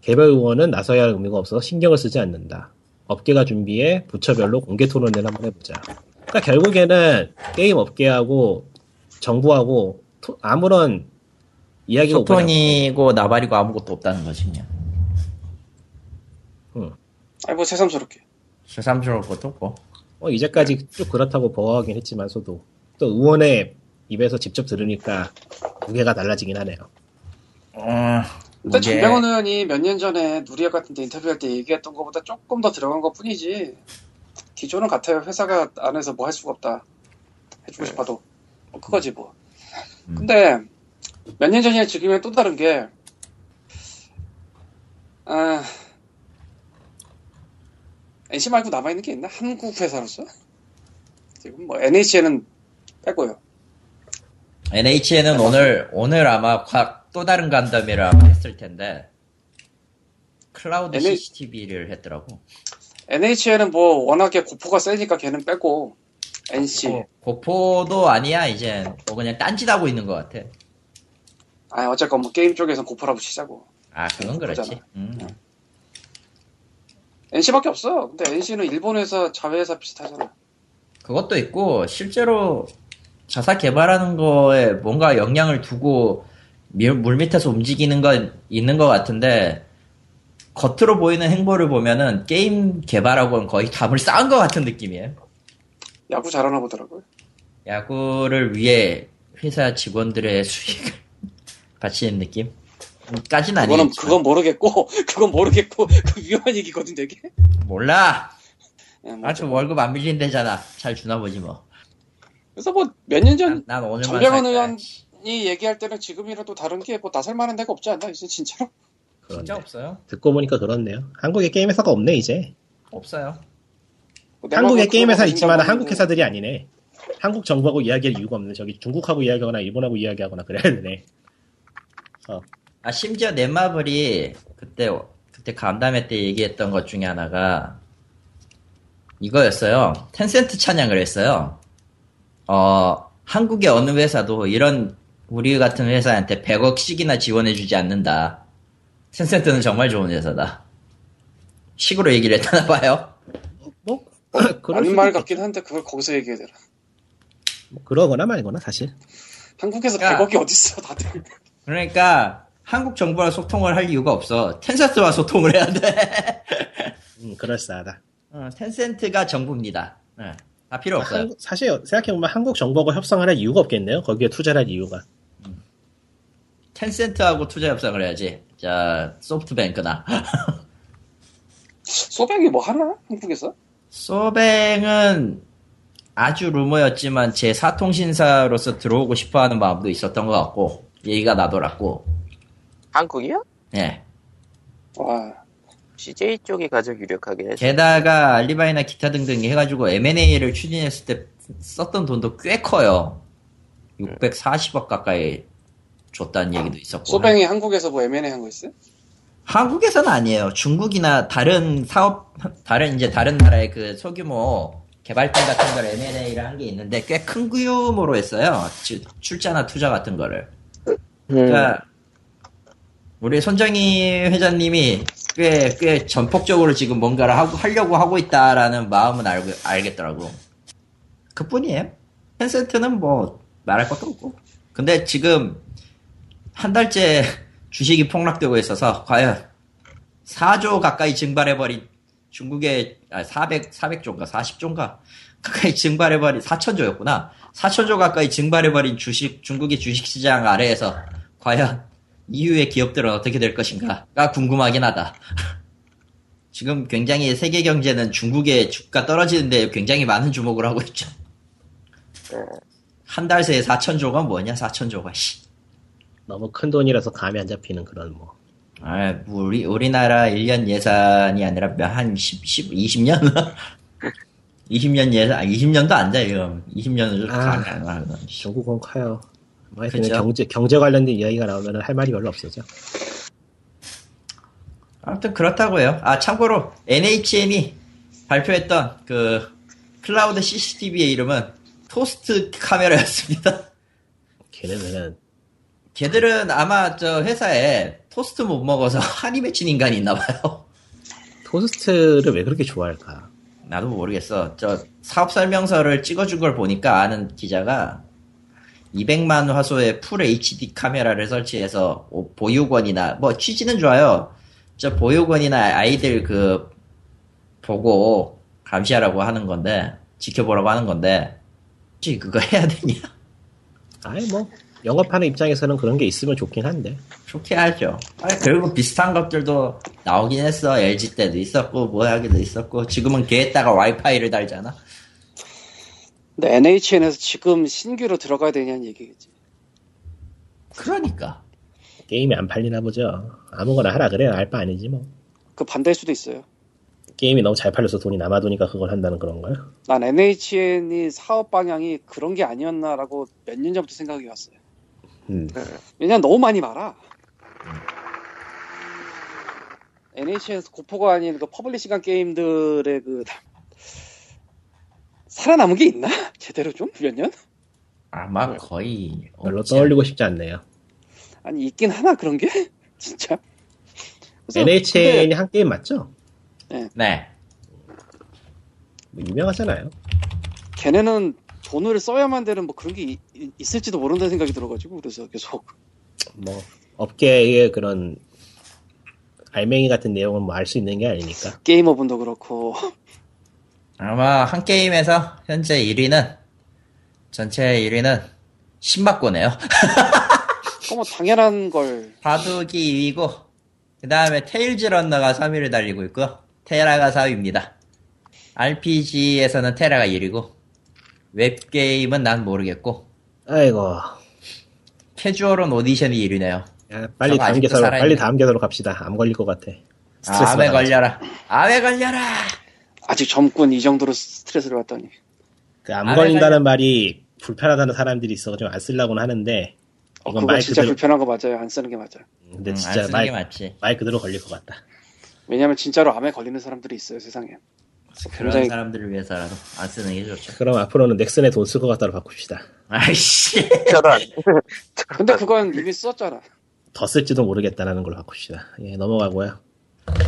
개별 의원은 나서야 할 의미가 없어서 신경을 쓰지 않는다. 업계가 준비해 부처별로 공개 토론회를 한번 해보자. 그러니까 결국에는 게임 업계하고 정부하고 토- 아무런 이야기가 소통이고 나발이고 아무것도 없다는 거지 그냥. 아니 뭐 새삼스럽게. 새삼스러울 것도 없고. 어, 이제까지 쭉 그렇다고 보호하긴 했지만서도 또 의원의 입에서 직접 들으니까 무게가 달라지긴 하네요. 어, 근데 이게- 정병원 의원이 몇 년 전에 누리약 같은 데 인터뷰할 때 얘기했던 것보다 조금 더 들어간 것 뿐이지 기조는 같아요. 회사가 안에서 뭐 할 수가 없다. 해주고 싶어도. 뭐 그거지 뭐. 음. 근데 몇 년 전이나 지금은 또 다른 게 아, NC 말고 남아있는 게 있나? 한국 회사로서? 지금 뭐 NHN은 빼고요. NHN은 오늘 오늘 아마 과- 또 다른 간담회를 아마 했을 텐데 클라우드 NH CCTV를 했더라고. NHN은 뭐 워낙에 고포가 세니까 걔는 빼고 NC 고- 고포도 아니야 이제 뭐 그냥 딴짓하고 있는 것 같아. 아 어쨌건 뭐 게임 쪽에선 고포라고 치자고 아 그건 그렇지. 음. NC밖에 없어 근데 NC는 일본 회사 자회사 비슷하잖아 그것도 있고 실제로 자사 개발하는 거에 뭔가 영향을 두고 밀- 물밑에서 움직이는 건 있는 것 같은데 겉으로 보이는 행보를 보면은 게임 개발하고는 거의 답을 쌓은 것 같은 느낌이에요. 야구 잘하나 보더라고요 야구를 위해 회사 직원들의 수익을 바치는 느낌? 까지는 그거는 아니겠지만 그건 모르겠고 그건 모르겠고 그 위험한 얘기거든 되게 몰라. 예, 뭐 아주. 월급 안 밀린대잖아. 잘 주나 보지 뭐. 그래서 뭐 몇 년전 난, 난 오늘만 정병원 살 거야. 의원이 얘기할 때는 지금이라도 다른 게 뭐 나설 만한 데가 없지 않나 이제 진짜로 그런데 진짜 없어요. 듣고 보니까 그렇네요. 한국에 게임 회사가 없네 이제. 없어요. 뭐 한국에 그거 게임 회사 있지만 한국 회사들이 아니네. 한국 정부하고 이야기할 이유가 없네. 저기 중국하고 이야기하거나 일본하고 이야기하거나 그래야 되네. 아 심지어 넷마블이 그때 그때 간담회 때 얘기했던 것 중에 하나가 이거였어요. 텐센트 찬양을 했어요. 어 한국의 어느 회사도 이런 우리 같은 회사한테 100억씩이나 지원해주지 않는다. 텐센트는 정말 좋은 회사다. 식으로 얘기를 했다나 봐요. 뭐 수도 말. 같긴 한데 그걸 거기서 얘기해야 되나 뭐 그러거나 말거나 사실. 한국에서 야. 100억이 어딨어 다들 그러니까 한국 정부와 소통을 할 이유가 없어. 텐센트와 소통을 해야 돼. 음, 그럴싸하다. 어, 텐센트가 정부입니다. 네, 다 필요 없어요. 한국- 사실 생각해보면 한국 정부하고 협상을 할 이유가 없겠네요. 거기에 투자를 할 이유가. 텐센트하고 투자 협상을 해야지. 자, 소프트뱅크나. 소백이 뭐 하나 한국에서 소뱅은 아주 루머였지만 제 사통신사로서 들어오고 싶어 하는 마음도 있었던 것 같고, 얘기가 나돌았고, 한국이요? 예. 와 CJ 쪽이 가장 유력하긴 했어. 게다가 알리바이나 기타 등등 해가지고 M&A를 추진했을 때 썼던 돈도 꽤 커요. 640억 가까이 줬다는 얘기도 있었고. 소뱅이 한국에서 뭐 M&A 한 거 있어요? 한국에서는 아니에요. 중국이나 다른 사업, 다른 이제 다른 나라의 그 소규모 개발팀 같은 걸 M&A를 한 게 있는데 꽤 큰 규모로 했어요. 주- 출자나 투자 같은 거를. 음. 그러니까 우리 손정희 회장님이 꽤, 꽤 전폭적으로 지금 뭔가를 하고, 하려고 하고 있다라는 마음은 알고, 알겠더라고. 그 뿐이에요. 텐센트는 뭐, 말할 것도 없고. 근데 지금, 한 달째 주식이 폭락되고 있어서, 과연, 4조 가까이 증발해버린 중국에 아, 400 400조인가 40조인가 가까이 증발해버린 4천조였구나. 4천조 가까이 증발해버린 주식 중국의 주식시장 아래에서 과연 이후의 기업들은 어떻게 될 것인가가 궁금하긴 하다. 지금 굉장히 세계 경제는 중국의 주가 떨어지는데 굉장히 많은 주목을 하고 있죠. 한 달 새에 4천조가 뭐냐 4천조가 씨. 너무 큰 돈이라서 감이 안 잡히는 그런 뭐. 아, 우리, 우리나라 1년 예산이 아니라 몇, 한 10, 10, 20년? 20년 예산, 아, 20년도 안 돼요. 20년을 아. 감이 안 와. 중국은 커요. 뭐 하여튼 그쵸. 경제 경제 관련된 이야기가 나오면 할 말이 별로 없어져. 아무튼 그렇다고요. 아, 참고로 NHN이 발표했던 그 클라우드 CCTV의 이름은 토스트 카메라였습니다. 걔네는 걔들은 아마 저 회사에 토스트 못 먹어서 한이 맺힌 인간이 있나 봐요. 토스트를 왜 그렇게 좋아할까? 나도 모르겠어. 저 사업 설명서를 찍어준 걸 보니까 아는 기자가 200만 화소의 full HD 카메라를 설치해서 오- 보육원이나 뭐 취지는 좋아요. 저 보육원이나 아이들 그 보고 감시하라고 하는 건데 지켜보라고 하는 건데 혹시 그거 해야 되냐? 아니 뭐 영업하는 입장에서는 그런 게 있으면 좋긴 한데. 좋게 하죠. 아니, 그리고 비슷한 것들도 나오긴 했어. LG 때도 있었고 뭐 하기도 있었고 지금은 걔에다가 와이파이를 달잖아. 근데 NHN에서 지금 신규로 들어가야 되냐는 얘기겠지. 그러니까. 게임이 안 팔리나 보죠. 아무거나 하라 그래 알 바 아니지 뭐. 그 반대일 수도 있어요. 게임이 너무 잘 팔려서 돈이 남아도니까 그걸 한다는 그런 거요. 난 NHN이 사업 방향이 그런 게 아니었나라고 몇 년 전부터 생각해 왔어요. 음. 왜냐면 너무 많이 말아. NHN에서 고포가 아닌 그 publishing한 게임들의 그 살아남은 게 있나? 제대로 좀? 몇 년? 아마 거의 별로 없지 떠올리고 싶지 않네요. 아니 있긴 하나 그런 게? 진짜? NHN이 근데 한 게임 맞죠? 네. 뭐 유명하잖아요. 걔네는 돈을 써야만 되는 뭐 그런 게 이- 이- 있을지도 모른다는 생각이 들어가지고 그래서 계속 뭐 업계의 그런 알맹이 같은 내용은 뭐 알 수 있는 게 아니니까. 게이머분도 그렇고 아마 한게임에서 현재 1위는 전체 1위는 신맞고네요. 그거 뭐 당연한 걸 바둑이 2위고 그 다음에 테일즈런너가 3위를 달리고 있고요. 테라가 4위입니다. RPG에서는 테라가 1위고 웹 게임은 난 모르겠고 아이고. 캐주얼은 오디션이 1위네요. 야, 빨리 다음 살아있네. 빨리 다음 기사로 갑시다. 암 걸릴 것 같아. 스트레스 암에. 걸려라. 암에 걸려라. 아직 젊군 이 정도로 스트레스를 받다니 그암 암에 걸린다는 말이 불편하다는 사람들이 있어 좀 안 쓰려고는 하는데 어, 그거 말 진짜 그대로 불편한 거 맞아요 안 쓰는 게 맞아요 근데 음, 진짜 말. 말 그대로 걸릴 것 같다. 왜냐면 진짜로 암에 걸리는 사람들이 있어요 세상에 그런 굉장히 사람들을 위해서라도 안 쓰는 게 좋죠. 그럼 앞으로는 넥슨에 돈 쓸 것 같다로 바꿉시다. 아이씨. 저런. 근데 그건 이미 썼잖아 더 쓸지도 모르겠다라는 걸로 바꿉시다. 예, 넘어가고요.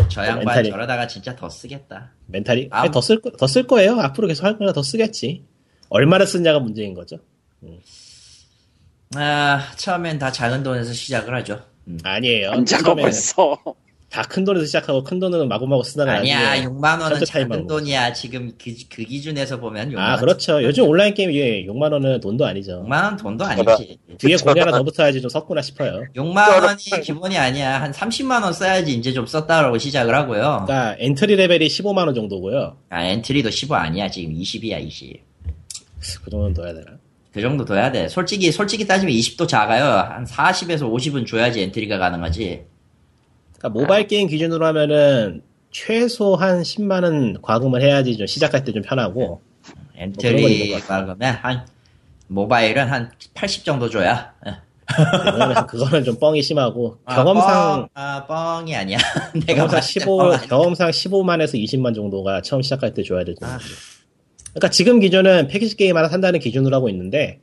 저 양반 멘탈이- 저러다가 진짜 더 쓰겠다. 멘탈이 암. 더쓸 더 쓸 거예요. 앞으로 계속 할 거나 더 쓰겠지. 얼마나 쓰냐가 문제인 거죠. 아, 처음엔 다 작은 돈에서 시작을 하죠. 음. 아니에요. 안 작업했어 다 큰 돈에서 시작하고 큰 돈은 마구마구 쓰다가 아니야, 나중에 6만 원은 작은. 돈이야. 지금 그, 그 기준에서 보면 6만 아 원. 그렇죠. 요즘 온라인 게임 예, 6만 원은 돈도 아니죠. 6만 원 돈도 아니지. 뒤에 하나 더 붙어야지 좀 섰구나 싶어요. 6만 원이 기본이 아니야. 한 30만 원 써야지 이제 좀 썼다라고 시작을 하고요. 그러니까 entry level이 15만 원 정도고요. 아, entry도 15 아니야. 지금 20이야, 20. 그 정도는 둬야 되나? 그 정도 둬야 돼. 솔직히, 솔직히 따지면 20도 작아요. 한 40에서 50은 줘야지 entry가 가능하지. 그러니까 모바일 게임 기준으로 하면은 최소 한 10만 원 과금을 해야지 좀 시작할 때 좀 편하고 있는 것 entry가 그러면 한, 모바일은 한 80 정도 줘야. 예. 그거는, 그거는 좀 뻥이 심하고 아, 경험상 뻥, 아, 뻥이 아니야. 내가 경험상 봤을 때15뻥 아니야. 경험상 15만에서 20만 정도가 처음 시작할 때 줘야 되죠. 아. 그러니까 지금 기준은 패키지 게임 하나 산다는 기준으로 하고 있는데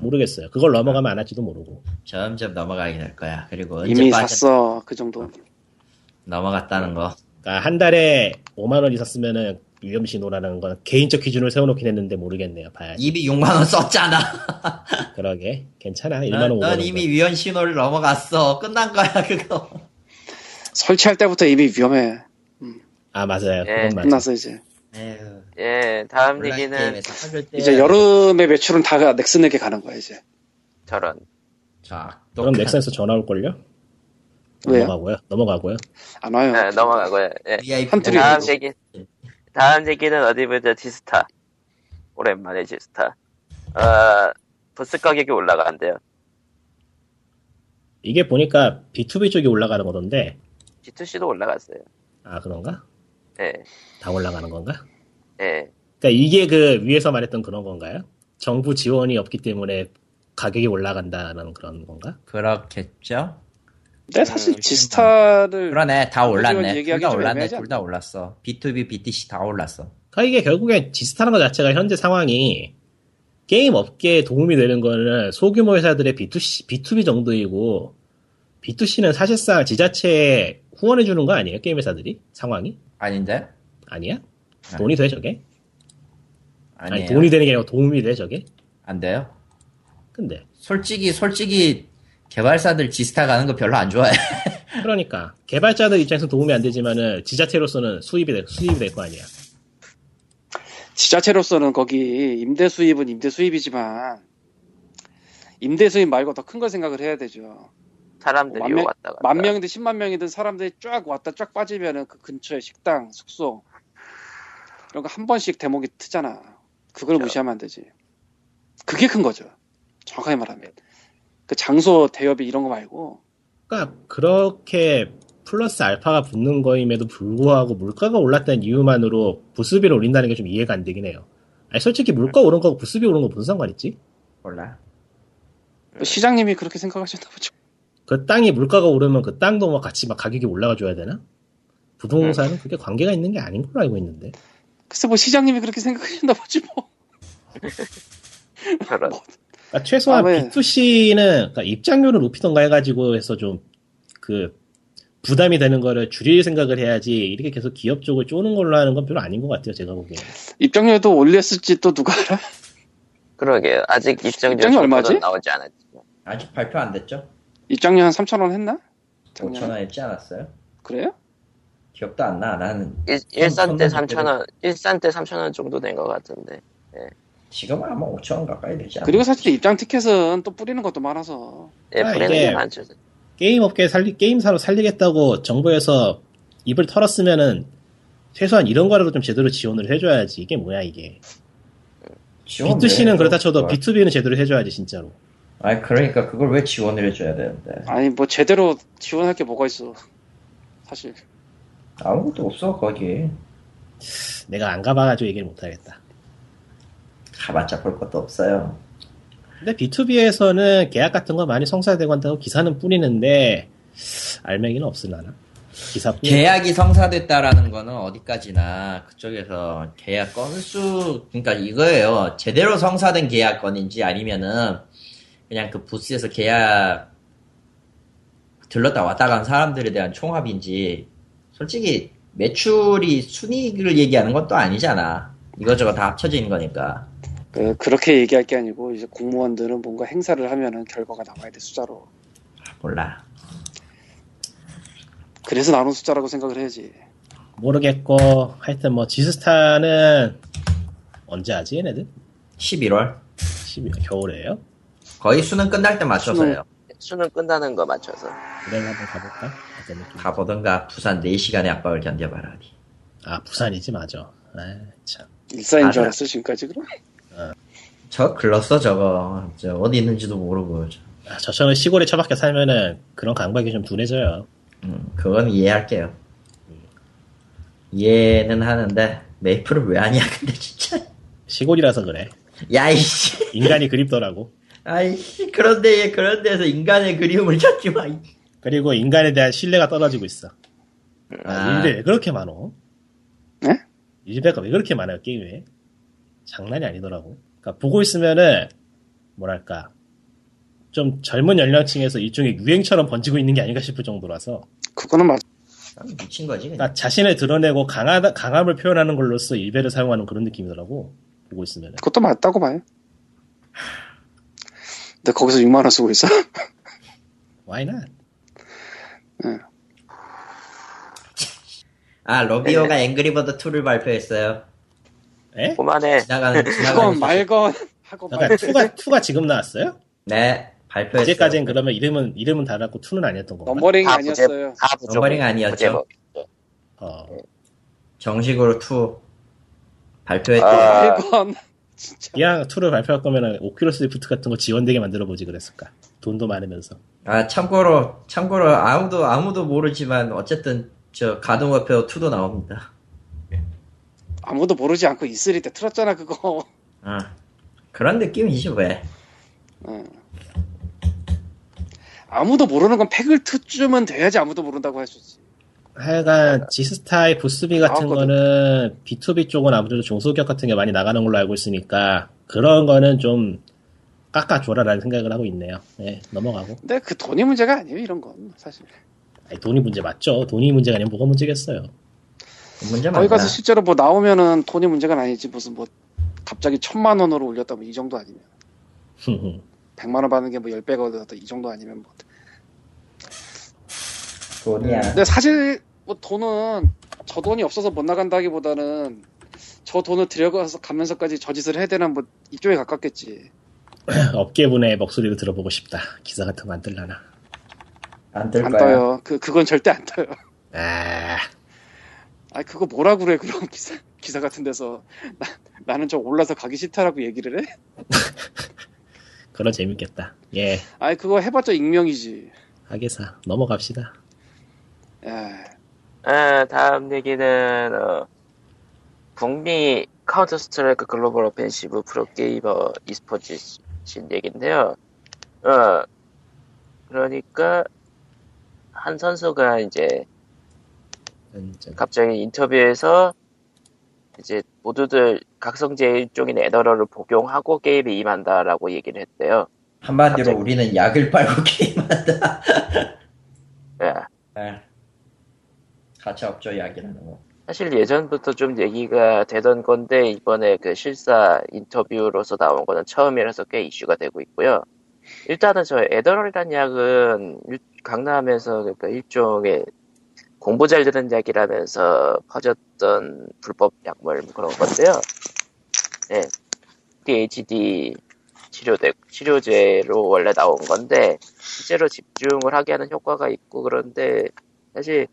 모르겠어요. 그걸 넘어가면 안 할지도 모르고. 점점 넘어가게 될 거야. 그리고 이미 언제까지 샀어 그 정도 넘어갔다는 거. 그러니까 한 달에 5만 원 있었으면은 위험 신호라는 건 개인적 기준을 세워놓긴 했는데 모르겠네요. 봐야지. 이미 6만 원 썼잖아. 그러게 괜찮아. 1만 넌, 원 5만 넌 원. 이미 위헌 신호를 넘어갔어. 끝난 거야 그거. 설치할 때부터 이미 위험해 아 맞아요. 예, 그건 맞아. 끝났어 이제. 에휴, 예, 다음 얘기는 이제 여름의 매출은 다 넥슨에게 가는 거야 이제. 저런. 자, 또 그럼 넥슨에서 전화 올걸요? 왜요? 넘어가고요. 넘어가고요. 안 와요. 네, 넘어가고요. 예. 한틀이 다음. 얘기, 다음 얘기는 어디 보자, 지스타. 오랜만에 지스타. 어, 부스 가격이 올라간대요. 이게 보니까 B2B 쪽이 올라가는 거던데. G2C도 올라갔어요. 아 그런가? 예, 다 올라가는 건가? 예. 그러니까 이게 그 위에서 말했던 그런 건가요? 정부 지원이 없기 때문에 가격이 올라간다는 그런 건가? 그렇겠죠? 근데 사실 음, 지스타를 그러네, 다 올랐네. 둘다좀 올랐네, 둘 다 올랐어. B2B, BTC 다 올랐어. 그러니까 이게 결국엔 지스타는 것 자체가 현재 상황이 게임 업계에 도움이 되는 거는 소규모 회사들의 B2C, B2B 정도이고 B2C는 사실상 지자체에 후원해 주는 거 아니에요? 게임 회사들이? 상황이? 아닌데? 아니야? 돈이 돼 저게? 아니 아니에요. 돈이 되는 게 아니라 도움이 돼 저게? 안 돼요. 근데 솔직히, 솔직히, 개발사들 지스타 가는 거 별로 안 좋아해. 그러니까 개발자들 입장에서 도움이 안 되지만은 지자체로서는 수입이 될, 수입이 될 거 아니야. 지자체로서는 거기 임대 수입은 임대 수입이지만 임대 수입 말고 더 큰 걸 생각을 해야 되죠. 사람들이 만 명- 왔다 갔다. 만 명이든 10만 명이든 사람들이 쫙 왔다 쫙 빠지면은 그 근처에 식당, 숙소 이런 거 한 번씩 대목이 트잖아. 그걸 그렇죠. 무시하면 안 되지. 그게 큰 거죠. 정확하게 말하면. 그 장소 대여비 이런 거 말고 그러니까 그렇게 플러스 알파가 붙는 거임에도 불구하고 물가가 올랐다는 이유만으로 부수비를 올린다는 게 좀 이해가 안 되긴 해요. 아니 솔직히 물가 오른 거고 부수비 오른 거 무슨 상관 있지? 몰라. 또 시장님이 그렇게 생각하셨나 보죠. 그 땅이 물가가 오르면 그 땅도 뭐 같이 막 가격이 올라가 줘야 되나? 부동산은 그게 관계가 있는 게 아닌 걸로 알고 있는데. 글쎄 뭐 시장님이 그렇게 생각하셨나 보지 뭐. 저런. 그러니까 최소한 아, 왜? B2C는 그러니까 입장료를 높이던가 해가지고 해서 좀 그 부담이 되는 거를 줄일 생각을 해야지 이렇게 계속 기업 쪽을 쪼는 걸로 하는 건 별로 아닌 것 같아요 제가 보기에. 입장료도 올렸을지 또 누가 알아? 그러게요. 아직 입장료 입장료 얼마지? 나오지 않았죠. 아직 발표 안 됐죠? 입장료 한 3천 원 했나? 작년에? 5천 원 했지 않았어요? 그래요? 기억도 안 나. 나는 일, 일산 때 손- 3,000원, 일산 때 3,000원 정도 된 것 같은데. 지금은 아마 5천원 가까이 되지 않나? 그리고 사실 입장 티켓은 또 뿌리는 것도 많아서. 예, 아, 뿌리는 게 많죠. 게임 업계 살리 게임사로 살리겠다고 정부에서 입을 털었으면은 최소한 이런 거라도 좀 제대로 지원을 해줘야지. 이게 뭐야 이게? 지원을 B2C는 해줘, 그렇다 쳐도 그걸. B2B는 제대로 해줘야지 진짜로. 아니 그러니까 그걸 왜 지원을 해줘야 되는데. 아니 뭐 제대로 지원할 게 뭐가 있어 사실. 아무것도 없어 거기 내가 안 가봐가지고 얘기를 못하겠다 가봤자 볼 것도 없어요. 근데 B2B에서는 계약 같은 거 많이 성사되고 한다고 기사는 뿌리는데 알맹이는 없으려나? 기사 뿌리 계약이 성사됐다라는 거는 어디까지나 그쪽에서 계약 건수 그러니까 이거예요. 제대로 성사된 계약 건인지 아니면은 그냥 그 부스에서 계약 들렀다 왔다 간 사람들에 대한 총합인지 솔직히 매출이 순이익을 얘기하는 것도 아니잖아. 이거저거 다 합쳐진 거니까 그, 그렇게 얘기할 게 아니고 이제 공무원들은 뭔가 행사를 하면은 결과가 나와야 돼 숫자로 몰라 그래서 나눈 숫자라고 생각을 해야지 모르겠고 하여튼 뭐 지스타는 언제 하지 얘네들? 11월 12월 겨울에요? 거의 수능 끝날 때 맞춰서요 수능 끝나는 거 맞춰서. 그래 한번 가볼까? 가보던가 부산 4시간의 압박을 견뎌봐라. 아 부산이지 맞아 아, 참 일사인 줄. 알았어 지금까지 그럼? 저 글렀어 저거 저 어디 있는지도 모르고 저. 아, 저처럼 시골에 처박혀 살면은 그런 강박이 좀 둔해져요 음, 그건 이해할게요 이해는 하는데 메이플을 왜 하냐 근데 진짜 시골이라서 그래 야이씨 인간이 그립더라고 아이씨 그런데 그런 데서 인간의 그리움을 찾지 마 이. 그리고 인간에 대한 신뢰가 떨어지고 있어 아, 아. 일배 왜 그렇게 많어? 네? 일배가 왜 그렇게 많아요 게임에 장난이 아니더라고 그러니까 보고 있으면은 뭐랄까 좀 젊은 연령층에서 일종의 유행처럼 번지고 있는 게 아닌가 싶을 정도라서 그거는 맞 미친 거지 그냥. 그러니까 자신을 드러내고 강하다, 강함을 표현하는 걸로써 일배를 사용하는 그런 느낌이더라고 보고 있으면은 그것도 맞다고 봐요 근데 거기서 6만 원 쓰고 있어? Why not? 아 Rovio가 Angry Birds 2를 발표했어요. 에? 그만해. 지나가는 지나가는 말건 하건 그러니까 말. two가 two가 지금 나왔어요? 네 발표했어요. 어제까지는 그러면 이름은 이름은 달았고 two는 아니었던 건가? numbering이 다 아니었어요. 다 부족. numbering 아니었죠. 어. 정식으로 2 발표했대요. 아. 말건 그냥 two를 발표할 거면 Oculus Rift 같은 거 지원되게 만들어 보지 그랬을까? 돈도 많으면서. 아 참고로 참고로 아무도 아무도 모르지만 어쨌든 저 가든 워페어 2도 나옵니다. 아무도 모르지 않고 E3 때 틀었잖아 그거. 아 그런 느낌이지 왜? 응. 아무도 모르는 건 팩을 트쯤은 돼야지 아무도 모른다고 할 수 있지. 하여간 지스타의 부스비 같은 나왔거든. 거는 B2B 쪽은 아무래도 중소기업 같은 게 많이 나가는 걸로 알고 있으니까 그런 거는 좀 깎아줘라라는 생각을 하고 있네요. 네, 넘어가고. 근데 그 돈이 문제가 아니에요 이런 건 사실. 아니, 돈이 문제 맞죠? 돈이 문제가 아니면 뭐가 문제겠어요? 문제 거기 많다. 가서 실제로 뭐 나오면은 돈이 문제가 아니지 무슨 뭐 갑자기 천만 원으로 올렸다 뭐 이 정도 아니면 백만 원 받는 게 뭐 열 배가 올랐다 이 정도 아니면 뭐. 돈이야. 근데 사실 뭐 돈은 저 돈이 없어서 못 나간다기보다는 저 돈을 들여가서 가면서까지 저 짓을 해야 되나 뭐 이쪽에 가깝겠지. 업계분의 목소리를 들어보고 싶다. 기사 같은 거 안 뜰라나. 안 거야. 떠요. 그 그건 절대 안 떠요. 아, 아 그거 뭐라 그래 그런 기사 기사 같은 데서 나, 나는 저 올라서 가기 싫다라고 얘기를 해? 그런 재밌겠다. 예, 아니 그거 해봤자 익명이지. 하계사 넘어갑시다. 야, 아, 다음 얘기는 어, 북미 Counter-Strike Global Offensive 프로게이머 e스포츠 scene 얘기인데요. 어, 그러니까 한 선수가 이제 갑자기 인터뷰에서 이제 모두들 각성제 일종인 Adderall을 복용하고 게임에 임한다라고 얘기를 했대요. 한마디로 갑자기. 우리는 약을 빨고 게임한다. 예. 아, 가차 없죠 약이라는 거. 사실 예전부터 좀 얘기가 되던 건데 이번에 그 실사 인터뷰로서 나온 거는 처음이라서 꽤 이슈가 되고 있고요. 일단은 저 에더럴이라는 약은 일- 강남에서 그러니까 일종의 공부 잘 되는 약이라면서 퍼졌던 불법 약물 그런 건데요. 예. ADHD 치료제, 치료제로 원래 나온 건데 실제로 집중을 하게 하는 효과가 있고 그런데 사실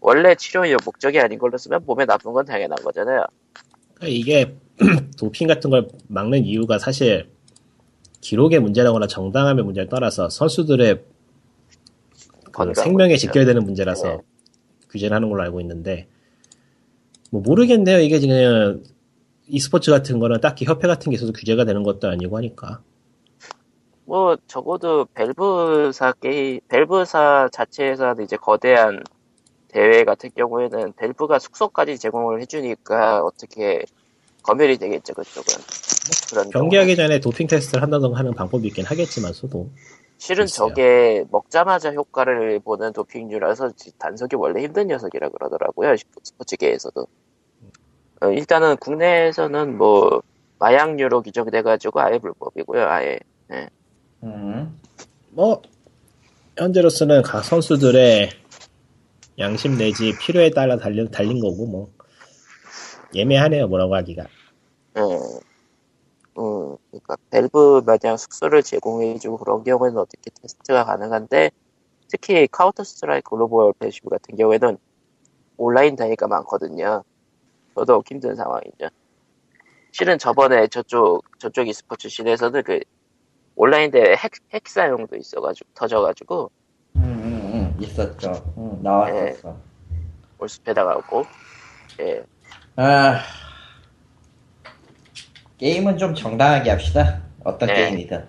원래 치료의 목적이 아닌 걸로 쓰면 몸에 나쁜 건 당연한 거잖아요. 그러니까 이게 도핑 같은 걸 막는 이유가 사실 기록의 문제라거나 정당함의 문제를 떠나서 선수들의 그 생명에. 직결되는 문제라서 네. 규제를 하는 걸로 알고 있는데 뭐 모르겠네요. 이게 지금 e스포츠 같은 거는 딱히 협회 같은 게 있어서 규제가 되는 것도 아니고 하니까 뭐 적어도 벨브사 게임, 벨브사 자체에서 이제 거대한 대회 같은 경우에는 벨브가 숙소까지 제공을 해주니까 어떻게 검열이 되겠죠 그쪽은. 그런 경기하기 전에 도핑 테스트를 한다던가 하는 방법이 있긴 하겠지만서도 실은 글쎄요. 저게 먹자마자 효과를 보는 도핑류라서 지- 단속이 원래 힘든 녀석이라 그러더라고요 스포츠계에서도 어, 일단은 국내에서는 뭐 마약류로 규정돼가지고 아예 불법이고요 아예 음. 뭐 현재로서는 각 선수들의 양심 내지 필요에 따라 달린, 달린 거고 뭐 애매하네요 뭐라고 하기가 예. 음, 그러니까 밸브 마냥 숙소를 제공해주고 그런 경우에는 어떻게 테스트가 가능한데 특히 Counter-Strike Global Offensive 같은 경우에는 온라인 단위가 많거든요. 더더욱 힘든 상황이죠. 실은 저번에 저쪽 저쪽 e스포츠 씬에서는 그 온라인 대회 핵, 핵 사용도 있어가지고 터져가지고 음, 음, 음, 있었죠. 음, 나왔었어. 올스페다 가고 예. 아, 게임은 좀 정당하게 합시다. 어떤 네. 게임이든.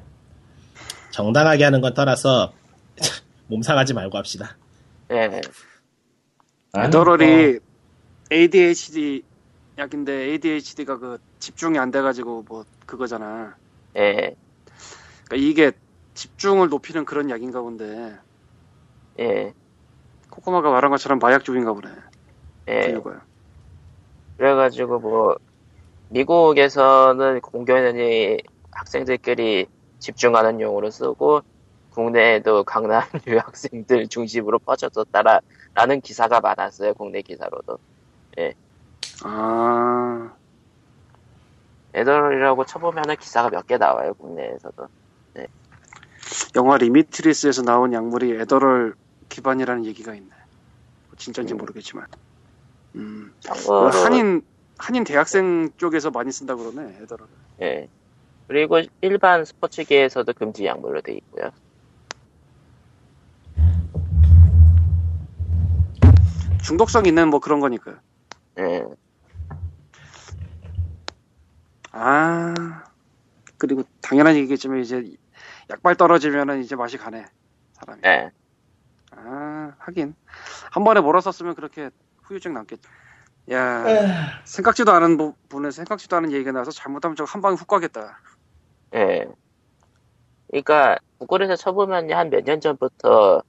정당하게 하는 건 떠나서 몸 상하지 말고 합시다 예. 아니, 에더럴이 ADHD 약인데 ADHD가 그 집중이 안 돼가지고 뭐 그거잖아. 예. 그러니까 이게 집중을 높이는 그런 약인가 본데 예. 코코마가 말한 것처럼 마약 쪽인가 보네. 예. 이거요. 그래가지고 뭐 미국에서는 공견이 학생들끼리 집중하는 용으로 쓰고 국내에도 강남 유학생들 중심으로 퍼졌었다라는 기사가 많았어요. 국내 기사로도. 아, Adderall이라고 쳐보면은 기사가 몇 개 나와요. 국내에서도. 영화 Limitless에서 나온 약물이 Adderall 기반이라는 얘기가 있네. 뭐 진짜인지 음. 모르겠지만. 음, 그 참고로 한인 한인 대학생 쪽에서 많이 쓴다 그러네 Adderall. 예. 그리고 일반 스포츠계에서도 금지 약물로 돼 있고요. 중독성 있는 뭐 그런 거니까. 예. 아, 그리고 당연한 얘기겠지만 이제 약발 떨어지면은 이제 맛이 가네 사람이. 예. 아, 하긴 한 번에 몰았었으면 그렇게 후유증 남겠. 야, 생각지도 않은 부- 분에 생각지도 않은 얘기가 나와서 잘못하면 저거 한 방에 훅 가겠다. 예. 그러니까 구글에서 쳐보면 한 몇 년 전부터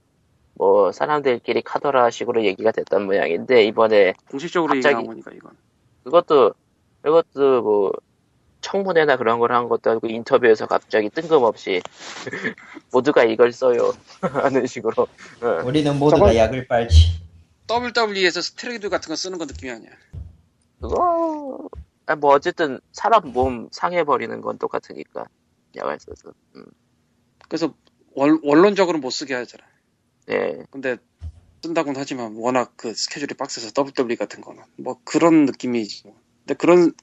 뭐 사람들끼리 카더라 식으로 얘기가 됐던 모양인데 이번에 공식적으로 얘기 갑자기- 나온 거니까 이건. 그것도 이것도 뭐 청문회나 그런 걸 한 것도 아니고 인터뷰에서 갑자기 뜬금없이 모두가 이걸 써요 하는 식으로 어. 우리는 모두가 저건- 약을 빨지. WWE에서 스테로이드 같은 거 쓰는 거 느낌이 아니야. 그거 아, 뭐 어쨌든 사람 몸 상해 버리는 건 똑같으니까 야가 있어서 음. 그래서 원, 원론적으로 못 쓰게 하잖아. 네 근데 쓴다고는 하지만 워낙 그 스케줄이 빡세서 WWE 같은 거는 뭐 그런 느낌이지. 뭐. 근데 그런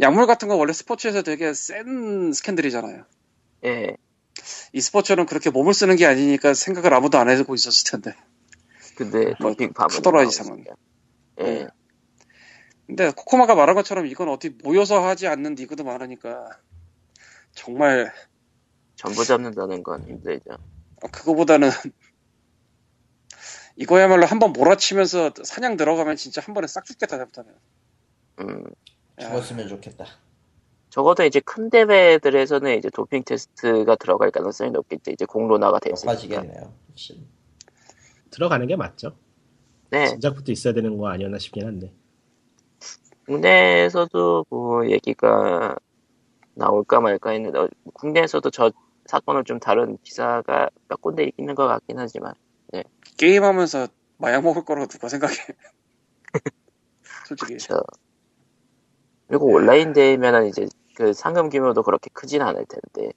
약물 같은 거 원래 스포츠에서 되게 센 스캔들이잖아요. 예. 이 스포츠는 그렇게 몸을 쓰는 게 아니니까 생각을 아무도 안 해고 있었을 텐데. 근데 뭐, 도핑 파문 카더라 이상은. 예. 근데 코코마가 말한 것처럼 이건 어디 모여서 하지 않는 리그도 많으니까 정말 전부 잡는다는 건 힘들죠. 그거보다는 이거야말로 한 번 몰아치면서 사냥 들어가면 진짜 한 번에 싹 죽겠다 잘못하면. 음. 야, 죽었으면 좋겠다. 적어도 이제 큰 대회들에서는 이제 도핑 테스트가 들어갈 가능성이 높겠죠. 이제 공론화가 됐으니까. 높아지겠네요. 들어가는 게 맞죠. 네. 진작부터 있어야 되는 거 아니었나 싶긴 한데. 국내에서도 뭐 얘기가 나올까 말까 했는데 어, 국내에서도 저 사건은 좀 다른 기사가 몇 군데 있는 것 같긴 하지만 게임하면서 마약 먹을 거라고 누가 생각해? 솔직히 그렇죠. 그리고 온라인 대회면은 이제 그 상금 규모도 그렇게 크진 않을 텐데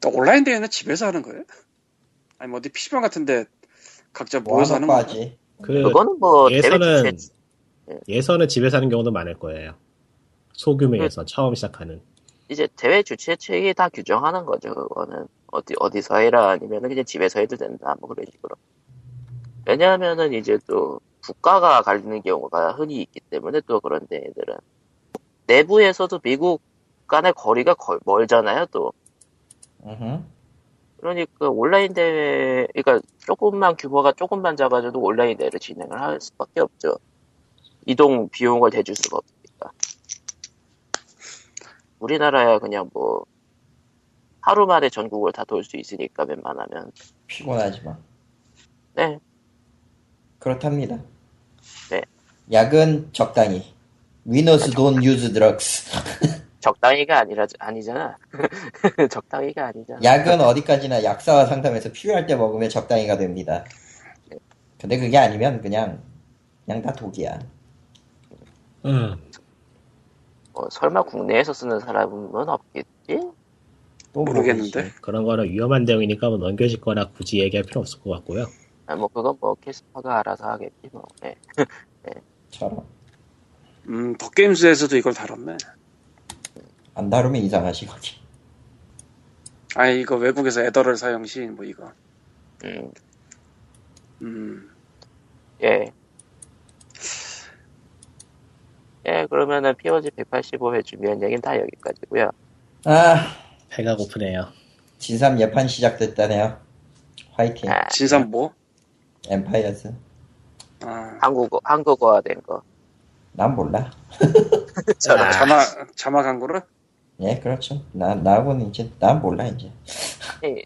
또 온라인 대회는 집에서 하는 거예요? 아니 뭐 어디 PC방 같은데 각자 모여서 하는? 하지. 그 그거는 뭐 예선은 주최 예선은 집에서 하는 경우도 많을 거예요. 소규모 예선 처음 시작하는. 이제 대회 주최 측이 다 규정하는 거죠. 그거는 어디 어디서 해라 아니면은 그냥 집에서 해도 된다 뭐 그런 식으로. 왜냐하면은 이제 또 국가가 갈리는 경우가 흔히 있기 때문에 또 그런 데들은 내부에서도 미국 간의 거리가 걸- 멀잖아요. 또 음흠. 그러니까 온라인 대회, 그러니까 조금만 규모가 조금만 작아져도 온라인 대회를 진행을 할 수밖에 없죠. 이동 비용을 대줄 수가 없으니까. 우리나라야 그냥 뭐 하루 만에 전국을 다 돌 수 있으니까 웬만하면 피곤하지만. 네 그렇답니다. 네. 약은 적당히. Winners don't use drugs. 적당히가 아니라 아니잖아. 적당히가 아니잖아. 약은 어디까지나 약사와 상담해서 필요할 때 먹으면 적당히가 됩니다. 근데 그게 아니면 그냥 그냥 다 독이야. 음. 뭐 설마 국내에서 쓰는 사람은 없겠지? 또 모르겠는데. 그런 거는 위험한 내용이니까 뭐 넘겨짓거나 굳이 얘기할 필요 없을 것 같고요. 아, 뭐 그건 뭐 캐스터가 알아서 하겠지 뭐. 네. 처럼 음, 덕게임즈에서도 이걸 다뤘네. 안 다루면 이상하지 거기. 아 이거 외국에서 에더럴 사용 시인 뭐 이거. 음, 음, 예. 예, 그러면은 POG 185회 준비한 얘기는 다 여기까지고요 아 배가 고프네요. 진삼 예판 시작됐다네요. 화이팅. 아, 진삼 뭐? 엠파이어스. 아, 한국어, 한국어화 된 거. 난 몰라. 아. 자막 자막 한 거를? 예 그렇죠. 나 나하고는 이제 난 몰라 이제. 이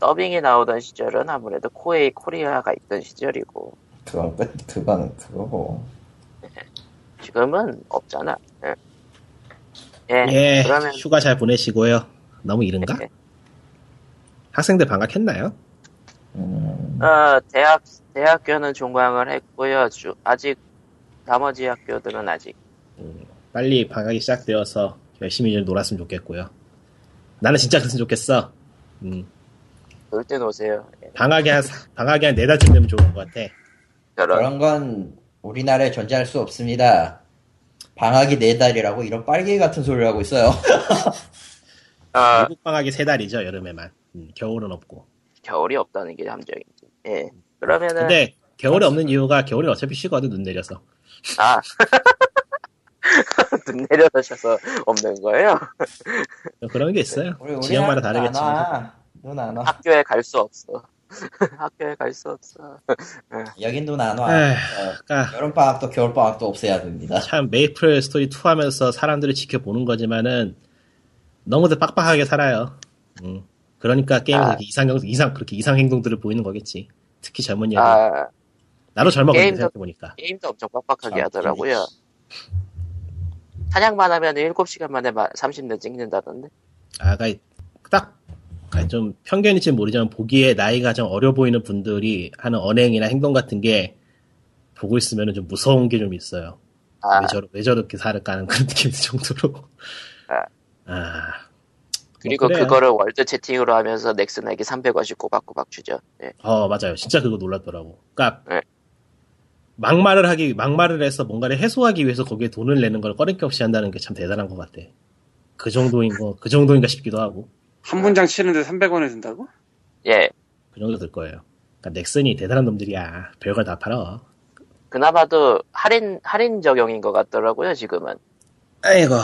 더빙이 나오던 시절은 아무래도 코에이 코리아가 있던 시절이고, 그건 끝 그거는 그거고. 지금은 없잖아. 예. 예, 예, 그러면, 휴가 잘 보내시고요. 너무 이른가? 네. 학생들 방학했나요? 음, 어, 대학, 대학교는 종강을 했고요. 주- 아직, 나머지 학교들은 아직. 빨리 방학이 시작되어서 열심히 좀 놀았으면 좋겠고요. 나는 진짜 그랬으면 좋겠어. 음, 놀때 노세요. 예, 방학이 한, 방학이 한네 달쯤 되면 좋을 것 같아. 그런 건 우리나라에 존재할 수 없습니다. 방학이 네 달이라고 이런 빨갱이 같은 소리를 하고 있어요. 아, 미국 방학이 세 달이죠, 여름에만. 음, 겨울은 없고. 겨울이 없다는 게 함정이지. 예. 그러면은, 근데 겨울에 없는 이유가 겨울에 어차피 쉬거든, 눈 내려서. 아. 눈 내려다셔서 없는 거예요? 그런 게 있어요. 우리 지역마다 다르겠지만. 와. 눈안 와. 학교에 갈 수 없어. 학교에 갈 수 없어. 여긴 눈 안 와. 어, 그러니까 여름 방학도 겨울 방학도 없애야 됩니다. 참 메이플 스토리 2 하면서 사람들을 지켜보는 거지만은 너무도 빡빡하게 살아요. 음. 그러니까 게임에서 아. 이상 이상 그렇게 이상 행동들을 보이는 거겠지. 특히 젊은. 아, 나도 젊어거든 게임도- 생각해 보니까. 게임도 엄청 빡빡하게 참, 하더라고요. 사냥만 하면 7시간 만에 30년 찍는다던데? 아, 그러니까 딱, 좀 편견일지 모르지만 보기에 나이가 좀 어려 보이는 분들이 하는 언행이나 행동 같은 게 보고 있으면 좀 무서운 게 좀 있어요. 아, 왜, 저러, 왜 저렇게 살을까 하는 그런 느낌 정도로. 아. 아. 그리고 뭐. 그거를 월드 채팅으로 하면서 넥슨에게 300원씩 꼬박꼬박 주죠. 예. 어, 맞아요. 진짜 그거 놀랐더라고. 그러니까 네. 막말을 하기, 막말을 해서 뭔가를 해소하기 위해서 거기에 돈을 내는 걸 꺼림기 없이 한다는 게 참 대단한 것 같아. 그 정도인 거, 그 정도인가 싶기도 하고. 한 문장 치는데 300원을 든다고? 예. 그 정도 들 거예요. 그러니까 넥슨이 대단한 놈들이야. 별걸 다 팔아. 그나마도 할인, 할인 적용인 것 같더라고요, 지금은. 아이고.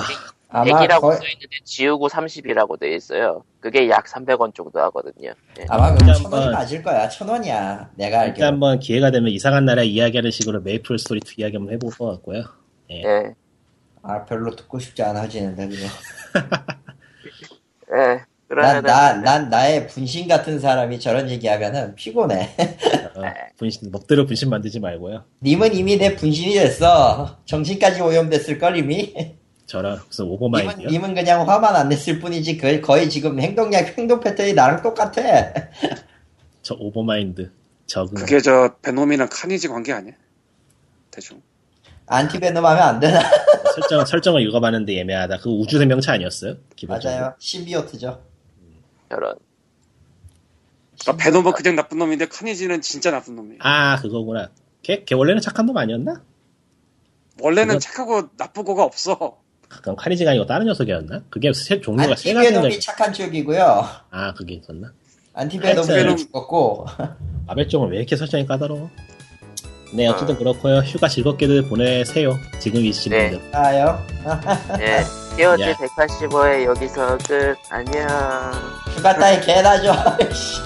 아마 100이라고 거의, 써있는데 지우고 30이라고 돼 있어요. 그게 약 300원 정도 하거든요. 예. 아마 일단 한번- 맞을 거야. 천 원이야. 내가 일단 알기로. 한번 기회가 되면 이상한 나라 이야기하는 식으로 메이플 스토리 2 이야기 한번 해볼 것 같고요. 예. 아 별로 듣고 싶지 않아지는데 그거. 예. 난, 그러면은. 나, 난 나의 분신 같은 사람이 저런 얘기하면은 피곤해. 어, 분신, 먹대로 분신 만들지 말고요. 님은 이미 내 분신이 됐어. 정신까지 오염됐을걸 이미. 저런 무슨 님은, 오버마인드요. 님은 그냥 화만 안 냈을 뿐이지 그, 거의 지금 행동력 행동 패턴이 나랑 똑같아. 저 오버마인드. 적응. 그게 저 베놈이랑 카니지 관계 아니야? 대충. 안티 베놈 하면 안 되나? 설정, 설정을 읽어봤는데 애매하다. 그 우주 생명체 아니었어요? 기본적으로. 맞아요. 심비오트죠. 저런. 그러니까 베놈은 그냥 나쁜 놈인데 카니지는 진짜 나쁜 놈이에요. 아, 그거구나. 걔, 걔 원래는 착한 놈 아니었나? 원래는 그건- 착하고 나쁘고가 없어. 그럼 카니지가 아니고 다른 녀석이었나? 그게 세, 종류가 세 가지인가? 안티베놈이 착한 쪽이고요. 아, 그게 있었나? 안티베놈은 하여튼- 죽었고. 마벨종은 왜 이렇게 설정이 까다로워? 네, 어쨌든 그렇고요. 휴가 즐겁게들 보내세요. 지금 계신 네. 분들. 아요. 예. 티어즈 야. 185회 여기서 끝. 안녕. 휴가 따위 개나 줘. 씨.